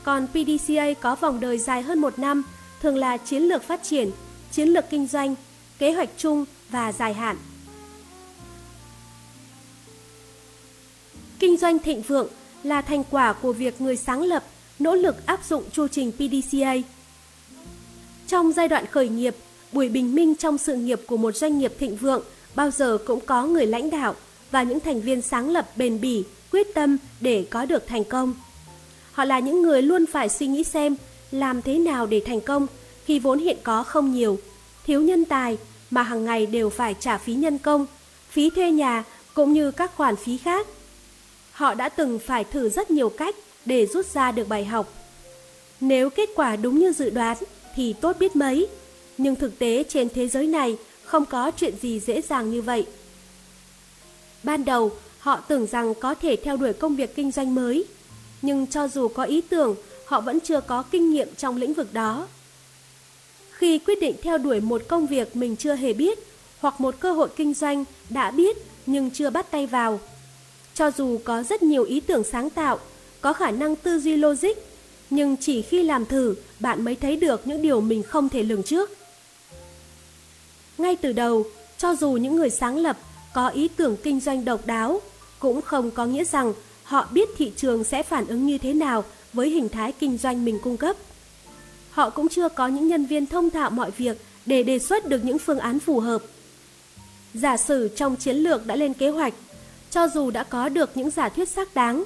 Còn PDCA có vòng đời dài hơn một năm, thường là chiến lược phát triển, chiến lược kinh doanh, kế hoạch chung và dài hạn. Kinh doanh thịnh vượng là thành quả của việc người sáng lập nỗ lực áp dụng chu trình PDCA. Trong giai đoạn khởi nghiệp, buổi bình minh trong sự nghiệp của một doanh nghiệp thịnh vượng bao giờ cũng có người lãnh đạo và những thành viên sáng lập bền bỉ, quyết tâm để có được thành công. Họ là những người luôn phải suy nghĩ xem làm thế nào để thành công khi vốn hiện có không nhiều, thiếu nhân tài mà hàng ngày đều phải trả phí nhân công, phí thuê nhà cũng như các khoản phí khác. Họ đã từng phải thử rất nhiều cách để rút ra được bài học. Nếu kết quả đúng như dự đoán thì tốt biết mấy, nhưng thực tế trên thế giới này không có chuyện gì dễ dàng như vậy. Ban đầu, họ tưởng rằng có thể theo đuổi công việc kinh doanh mới, nhưng cho dù có ý tưởng, họ vẫn chưa có kinh nghiệm trong lĩnh vực đó. Khi quyết định theo đuổi một công việc mình chưa hề biết hoặc một cơ hội kinh doanh đã biết nhưng chưa bắt tay vào, cho dù có rất nhiều ý tưởng sáng tạo, có khả năng tư duy logic, nhưng chỉ khi làm thử bạn mới thấy được những điều mình không thể lường trước. Ngay từ đầu, cho dù những người sáng lập có ý tưởng kinh doanh độc đáo, cũng không có nghĩa rằng họ biết thị trường sẽ phản ứng như thế nào với hình thái kinh doanh mình cung cấp. Họ cũng chưa có những nhân viên thông thạo mọi việc để đề xuất được những phương án phù hợp. Giả sử trong chiến lược đã lên kế hoạch, Cho dù đã có được những giả thuyết xác đáng,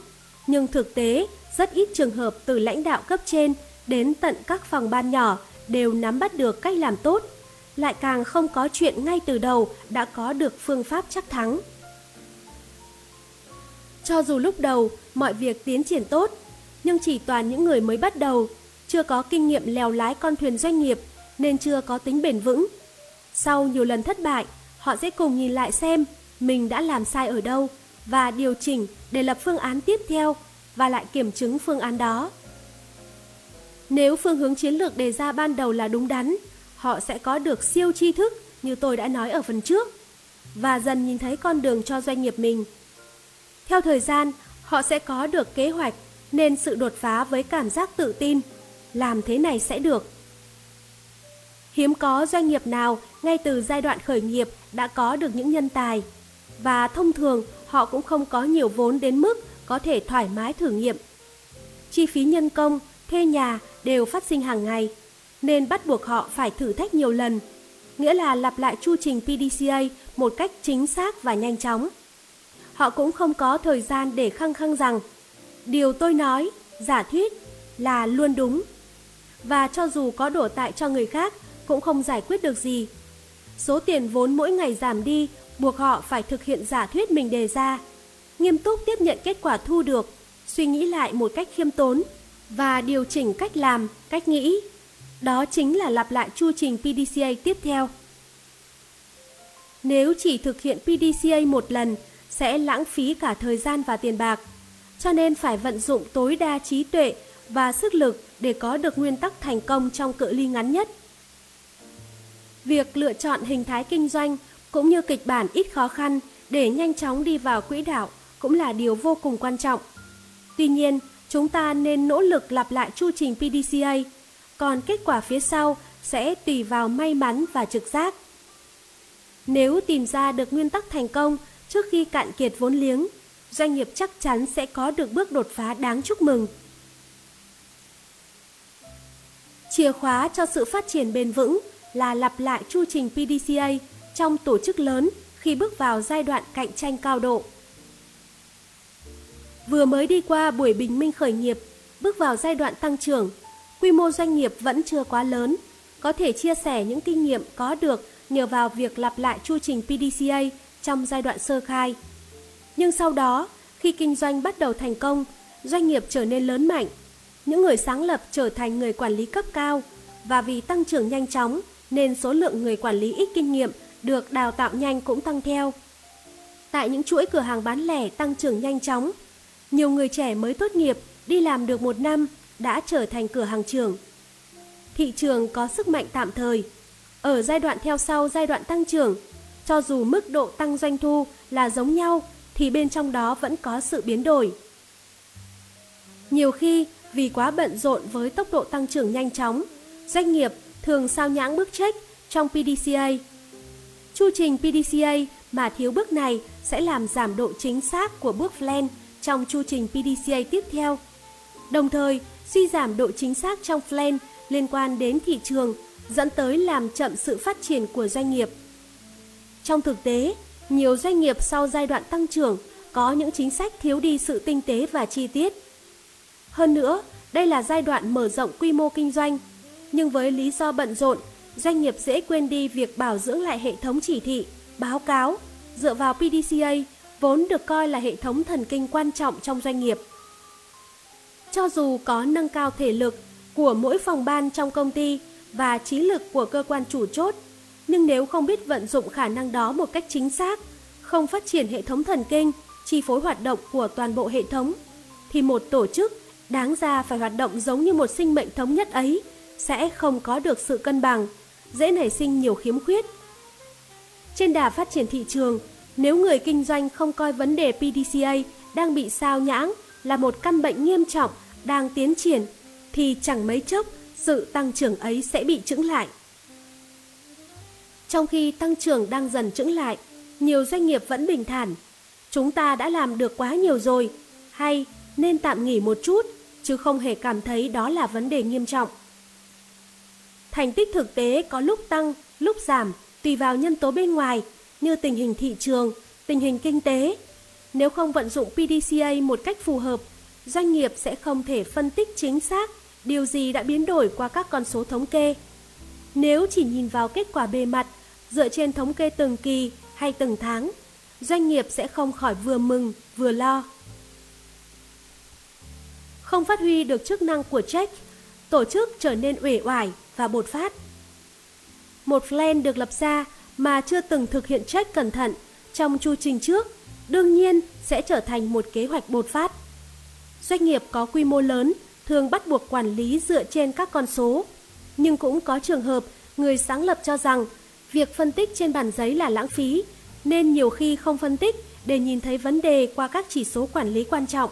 nhưng thực tế rất ít trường hợp từ lãnh đạo cấp trên đến tận các phòng ban nhỏ đều nắm bắt được cách làm tốt, lại càng không có chuyện ngay từ đầu đã có được phương pháp chắc thắng. Cho dù lúc đầu mọi việc tiến triển tốt, nhưng chỉ toàn những người mới bắt đầu, chưa có kinh nghiệm lèo lái con thuyền doanh nghiệp nên chưa có tính bền vững. Sau nhiều lần thất bại, họ sẽ cùng nhìn lại xem mình đã làm sai ở đâu và điều chỉnh để lập phương án tiếp theo và lại kiểm chứng phương án đó. Nếu phương hướng chiến lược đề ra ban đầu là đúng đắn, họ sẽ có được siêu tri thức như tôi đã nói ở phần trước và dần nhìn thấy con đường cho doanh nghiệp mình. Theo thời gian, họ sẽ có được kế hoạch nên sự đột phá với cảm giác tự tin, làm thế này sẽ được. Hiếm có doanh nghiệp nào ngay từ giai đoạn khởi nghiệp đã có được những nhân tài và thông thường họ cũng không có nhiều vốn đến mức có thể thoải mái thử nghiệm. Chi phí nhân công, thuê nhà đều phát sinh hàng ngày, nên bắt buộc họ phải thử thách nhiều lần, nghĩa là lặp lại chu trình PDCA một cách chính xác và nhanh chóng. Họ cũng không có thời gian để khăng khăng rằng điều tôi nói, giả thuyết là luôn đúng. Và cho dù có đổ tại cho người khác cũng không giải quyết được gì. Số tiền vốn mỗi ngày giảm đi buộc họ phải thực hiện giả thuyết mình đề ra, nghiêm túc tiếp nhận kết quả thu được, suy nghĩ lại một cách khiêm tốn và điều chỉnh cách làm, cách nghĩ. Đó chính là lặp lại chu trình PDCA tiếp theo. Nếu chỉ thực hiện PDCA một lần sẽ lãng phí cả thời gian và tiền bạc, cho nên phải vận dụng tối đa trí tuệ và sức lực để có được nguyên tắc thành công trong cự ly ngắn nhất. Việc lựa chọn hình thái kinh doanh cũng như kịch bản ít khó khăn để nhanh chóng đi vào quỹ đạo cũng là điều vô cùng quan trọng. Tuy nhiên, chúng ta nên nỗ lực lặp lại chu trình PDCA, còn kết quả phía sau sẽ tùy vào may mắn và trực giác. Nếu tìm ra được nguyên tắc thành công trước khi cạn kiệt vốn liếng, doanh nghiệp chắc chắn sẽ có được bước đột phá đáng chúc mừng. Chìa khóa cho sự phát triển bền vững là lặp lại chu trình PDCA trong tổ chức lớn khi bước vào giai đoạn cạnh tranh cao độ. Vừa mới đi qua buổi bình minh khởi nghiệp, bước vào giai đoạn tăng trưởng, quy mô doanh nghiệp vẫn chưa quá lớn, có thể chia sẻ những kinh nghiệm có được nhờ vào việc lặp lại chu trình PDCA trong giai đoạn sơ khai. Nhưng sau đó, khi kinh doanh bắt đầu thành công, doanh nghiệp trở nên lớn mạnh, những người sáng lập trở thành người quản lý cấp cao và vì tăng trưởng nhanh chóng nên số lượng người quản lý ít kinh nghiệm được đào tạo nhanh cũng tăng theo. Tại những chuỗi cửa hàng bán lẻ tăng trưởng nhanh chóng, nhiều người trẻ mới tốt nghiệp đi làm được một năm đã trở thành cửa hàng trưởng. Thị trường có sức mạnh tạm thời. Ở giai đoạn theo sau giai đoạn tăng trưởng, cho dù mức độ tăng doanh thu là giống nhau thì bên trong đó vẫn có sự biến đổi. Nhiều khi vì quá bận rộn với tốc độ tăng trưởng nhanh chóng, doanh nghiệp thường sao nhãng bước check trong PDCA. Chu trình PDCA mà thiếu bước này sẽ làm giảm độ chính xác của bước plan trong chu trình PDCA tiếp theo. Đồng thời, suy giảm độ chính xác trong plan liên quan đến thị trường dẫn tới làm chậm sự phát triển của doanh nghiệp. Trong thực tế, nhiều doanh nghiệp sau giai đoạn tăng trưởng có những chính sách thiếu đi sự tinh tế và chi tiết. Hơn nữa, đây là giai đoạn mở rộng quy mô kinh doanh, nhưng với lý do bận rộn, doanh nghiệp dễ quên đi việc bảo dưỡng lại hệ thống chỉ thị, báo cáo dựa vào PDCA vốn được coi là hệ thống thần kinh quan trọng trong doanh nghiệp. Cho dù có nâng cao thể lực của mỗi phòng ban trong công ty và trí lực của cơ quan chủ chốt, nhưng nếu không biết vận dụng khả năng đó một cách chính xác, không phát triển hệ thống thần kinh, chi phối hoạt động của toàn bộ hệ thống, thì một tổ chức đáng ra phải hoạt động giống như một sinh mệnh thống nhất ấy sẽ không có được sự cân bằng, dễ nảy sinh nhiều khiếm khuyết. Trên đà phát triển thị trường, nếu người kinh doanh không coi vấn đề PDCA đang bị sao nhãng là một căn bệnh nghiêm trọng đang tiến triển, thì chẳng mấy chốc sự tăng trưởng ấy sẽ bị chững lại. Trong khi tăng trưởng đang dần chững lại, nhiều doanh nghiệp vẫn bình thản. Chúng ta đã làm được quá nhiều rồi, hay nên tạm nghỉ một chút, chứ không hề cảm thấy đó là vấn đề nghiêm trọng. Thành tích thực tế có lúc tăng, lúc giảm, tùy vào nhân tố bên ngoài như tình hình thị trường, tình hình kinh tế. Nếu không vận dụng PDCA một cách phù hợp, doanh nghiệp sẽ không thể phân tích chính xác điều gì đã biến đổi qua các con số thống kê. Nếu chỉ nhìn vào kết quả bề mặt, dựa trên thống kê từng kỳ hay từng tháng, doanh nghiệp sẽ không khỏi vừa mừng vừa lo. Không phát huy được chức năng của check, tổ chức trở nên uể oải và bột phát. Một plan được lập ra mà chưa từng thực hiện check cẩn thận trong chu trình trước, đương nhiên sẽ trở thành một kế hoạch bột phát. Doanh nghiệp có quy mô lớn thường bắt buộc quản lý dựa trên các con số, nhưng cũng có trường hợp người sáng lập cho rằng việc phân tích trên bản giấy là lãng phí, nên nhiều khi không phân tích để nhìn thấy vấn đề qua các chỉ số quản lý quan trọng.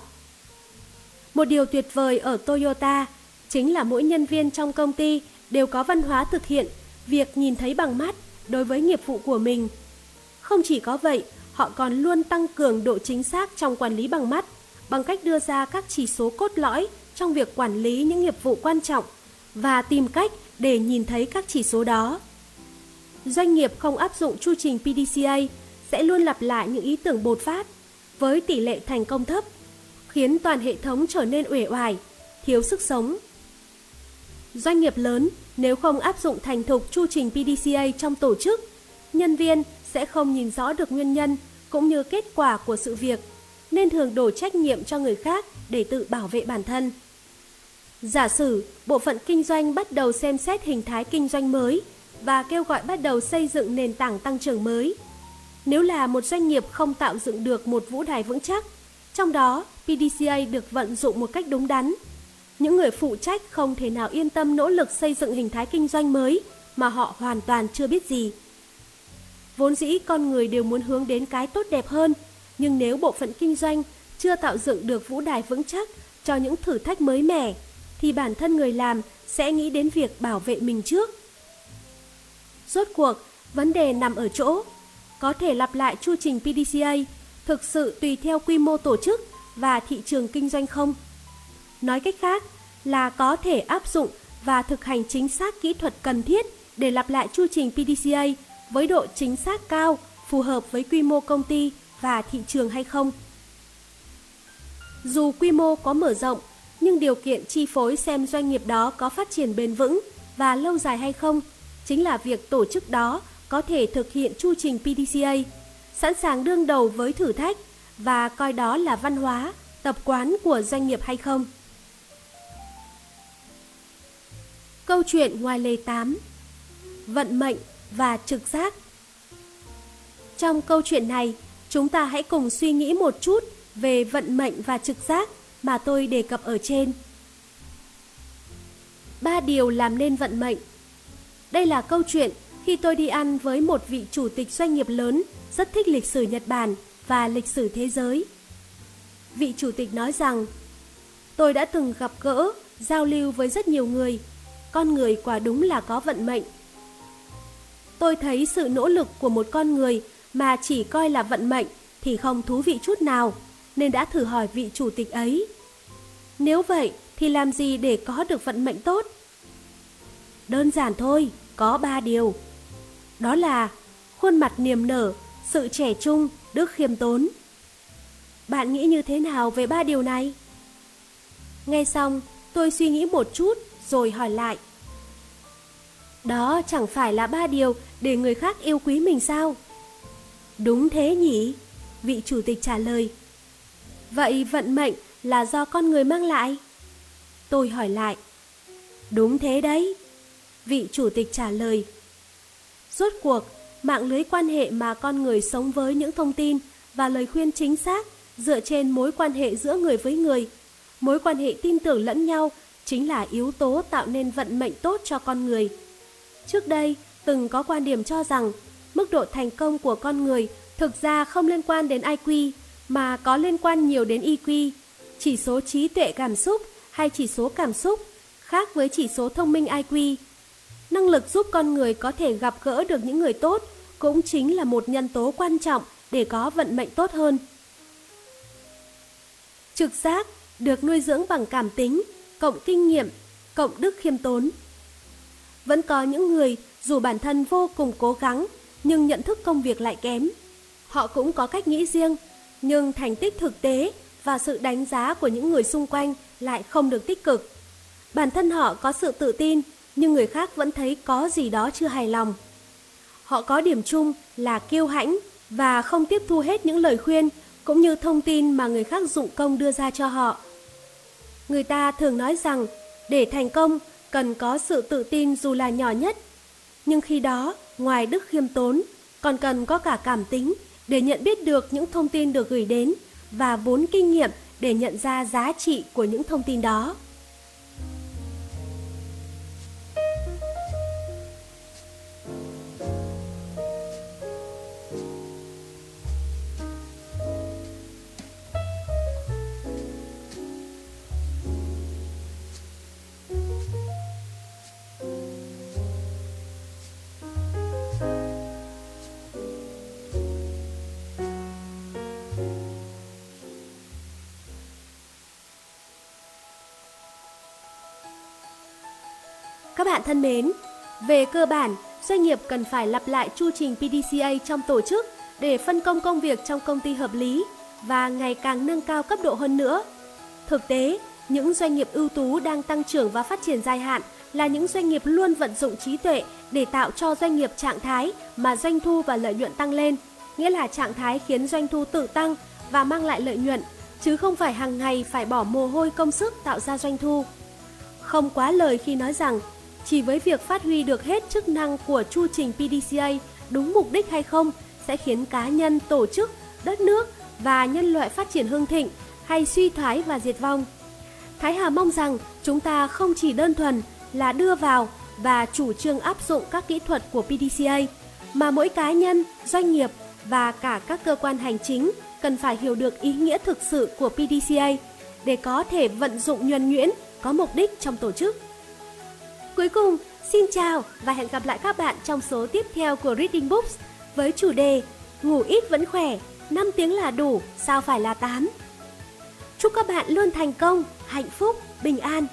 Một điều tuyệt vời ở Toyota chính là mỗi nhân viên trong công ty đều có văn hóa thực hiện việc nhìn thấy bằng mắt đối với nghiệp vụ của mình. Không chỉ có vậy, họ còn luôn tăng cường độ chính xác trong quản lý bằng mắt bằng cách đưa ra các chỉ số cốt lõi trong việc quản lý những nghiệp vụ quan trọng và tìm cách để nhìn thấy các chỉ số đó. Doanh nghiệp không áp dụng chu trình PDCA sẽ luôn lặp lại những ý tưởng bột phát với tỷ lệ thành công thấp, khiến toàn hệ thống trở nên uể oải, thiếu sức sống. Doanh nghiệp lớn nếu không áp dụng thành thục chu trình PDCA trong tổ chức, nhân viên sẽ không nhìn rõ được nguyên nhân cũng như kết quả của sự việc, nên thường đổ trách nhiệm cho người khác để tự bảo vệ bản thân. Giả sử bộ phận kinh doanh bắt đầu xem xét hình thái kinh doanh mới và kêu gọi bắt đầu xây dựng nền tảng tăng trưởng mới. Nếu là một doanh nghiệp không tạo dựng được một vũ đài vững chắc, trong đó PDCA được vận dụng một cách đúng đắn, những người phụ trách không thể nào yên tâm nỗ lực xây dựng hình thái kinh doanh mới mà họ hoàn toàn chưa biết gì. Vốn dĩ con người đều muốn hướng đến cái tốt đẹp hơn, nhưng nếu bộ phận kinh doanh chưa tạo dựng được vũ đài vững chắc cho những thử thách mới mẻ, thì bản thân người làm sẽ nghĩ đến việc bảo vệ mình trước. Rốt cuộc, vấn đề nằm ở chỗ, có thể lặp lại chu trình PDCA thực sự tùy theo quy mô tổ chức và thị trường kinh doanh không? Nói cách khác là có thể áp dụng và thực hành chính xác kỹ thuật cần thiết để lặp lại chu trình PDCA với độ chính xác cao phù hợp với quy mô công ty và thị trường hay không. Dù quy mô có mở rộng, nhưng điều kiện chi phối xem doanh nghiệp đó có phát triển bền vững và lâu dài hay không chính là việc tổ chức đó có thể thực hiện chu trình PDCA, sẵn sàng đương đầu với thử thách và coi đó là văn hóa, tập quán của doanh nghiệp hay không. Câu chuyện ngoài lề 8 Vận mệnh và trực giác Trong câu chuyện này, chúng ta hãy cùng suy nghĩ một chút về vận mệnh và trực giác mà tôi đề cập ở trên. Ba điều làm nên vận mệnh Đây là câu chuyện khi tôi đi ăn với một vị chủ tịch doanh nghiệp lớn rất thích lịch sử Nhật Bản và lịch sử thế giới. Vị chủ tịch nói rằng, tôi đã từng gặp gỡ, giao lưu với rất nhiều người con người quả đúng là có vận mệnh. Tôi thấy sự nỗ lực của một con người mà chỉ coi là vận mệnh thì không thú vị chút nào, nên đã thử hỏi vị chủ tịch ấy. Nếu vậy thì làm gì để có được vận mệnh tốt? Đơn giản thôi, có ba điều. Đó là khuôn mặt niềm nở, sự trẻ trung, đức khiêm tốn. Bạn nghĩ như thế nào về ba điều này? Nghe xong, tôi suy nghĩ một chút rồi hỏi lại. Đó chẳng phải là ba điều để người khác yêu quý mình sao? Đúng thế nhỉ? Vị chủ tịch trả lời. Vậy vận mệnh là do con người mang lại? Tôi hỏi lại. Đúng thế đấy. Vị chủ tịch trả lời. Rốt cuộc, mạng lưới quan hệ mà con người sống với những thông tin và lời khuyên chính xác dựa trên mối quan hệ giữa người với người, mối quan hệ tin tưởng lẫn nhau chính là yếu tố tạo nên vận mệnh tốt cho con người. Trước đây, từng có quan điểm cho rằng mức độ thành công của con người thực ra không liên quan đến IQ mà có liên quan nhiều đến EQ, chỉ số trí tuệ cảm xúc hay chỉ số cảm xúc, khác với chỉ số thông minh IQ. Năng lực giúp con người có thể gặp gỡ được những người tốt cũng chính là một nhân tố quan trọng để có vận mệnh tốt hơn. Trực giác được nuôi dưỡng bằng cảm tính cộng kinh nghiệm, cộng đức khiêm tốn. Vẫn có những người dù bản thân vô cùng cố gắng nhưng nhận thức công việc lại kém. Họ cũng có cách nghĩ riêng, nhưng thành tích thực tế và sự đánh giá của những người xung quanh lại không được tích cực. Bản thân họ có sự tự tin, nhưng người khác vẫn thấy có gì đó chưa hài lòng. Họ có điểm chung là kiêu hãnh và không tiếp thu hết những lời khuyên cũng như thông tin mà người khác dụng công đưa ra cho họ. Người ta thường nói rằng để thành công cần có sự tự tin dù là nhỏ nhất. Nhưng khi đó, ngoài đức khiêm tốn, còn cần có cả cảm tính để nhận biết được những thông tin được gửi đến và vốn kinh nghiệm để nhận ra giá trị của những thông tin đó. Bạn thân mến, về cơ bản, doanh nghiệp cần phải lặp lại chu trình PDCA trong tổ chức để phân công công việc trong công ty hợp lý và ngày càng nâng cao cấp độ hơn nữa. Thực tế, những doanh nghiệp ưu tú đang tăng trưởng và phát triển dài hạn là những doanh nghiệp luôn vận dụng trí tuệ để tạo cho doanh nghiệp trạng thái mà doanh thu và lợi nhuận tăng lên, nghĩa là trạng thái khiến doanh thu tự tăng và mang lại lợi nhuận, chứ không phải hàng ngày phải bỏ mồ hôi công sức tạo ra doanh thu. Không quá lời khi nói rằng chỉ với việc phát huy được hết chức năng của chu trình PDCA đúng mục đích hay không sẽ khiến cá nhân, tổ chức, đất nước và nhân loại phát triển hưng thịnh hay suy thoái và diệt vong. Thái Hà mong rằng chúng ta không chỉ đơn thuần là đưa vào và chủ trương áp dụng các kỹ thuật của PDCA, mà mỗi cá nhân, doanh nghiệp và cả các cơ quan hành chính cần phải hiểu được ý nghĩa thực sự của PDCA để có thể vận dụng nhuần nhuyễn, có mục đích trong tổ chức. Cuối cùng, xin chào và hẹn gặp lại các bạn trong số tiếp theo của Reading Books với chủ đề Ngủ ít vẫn khỏe, 5 tiếng là đủ, sao phải là 8. Chúc các bạn luôn thành công, hạnh phúc, bình an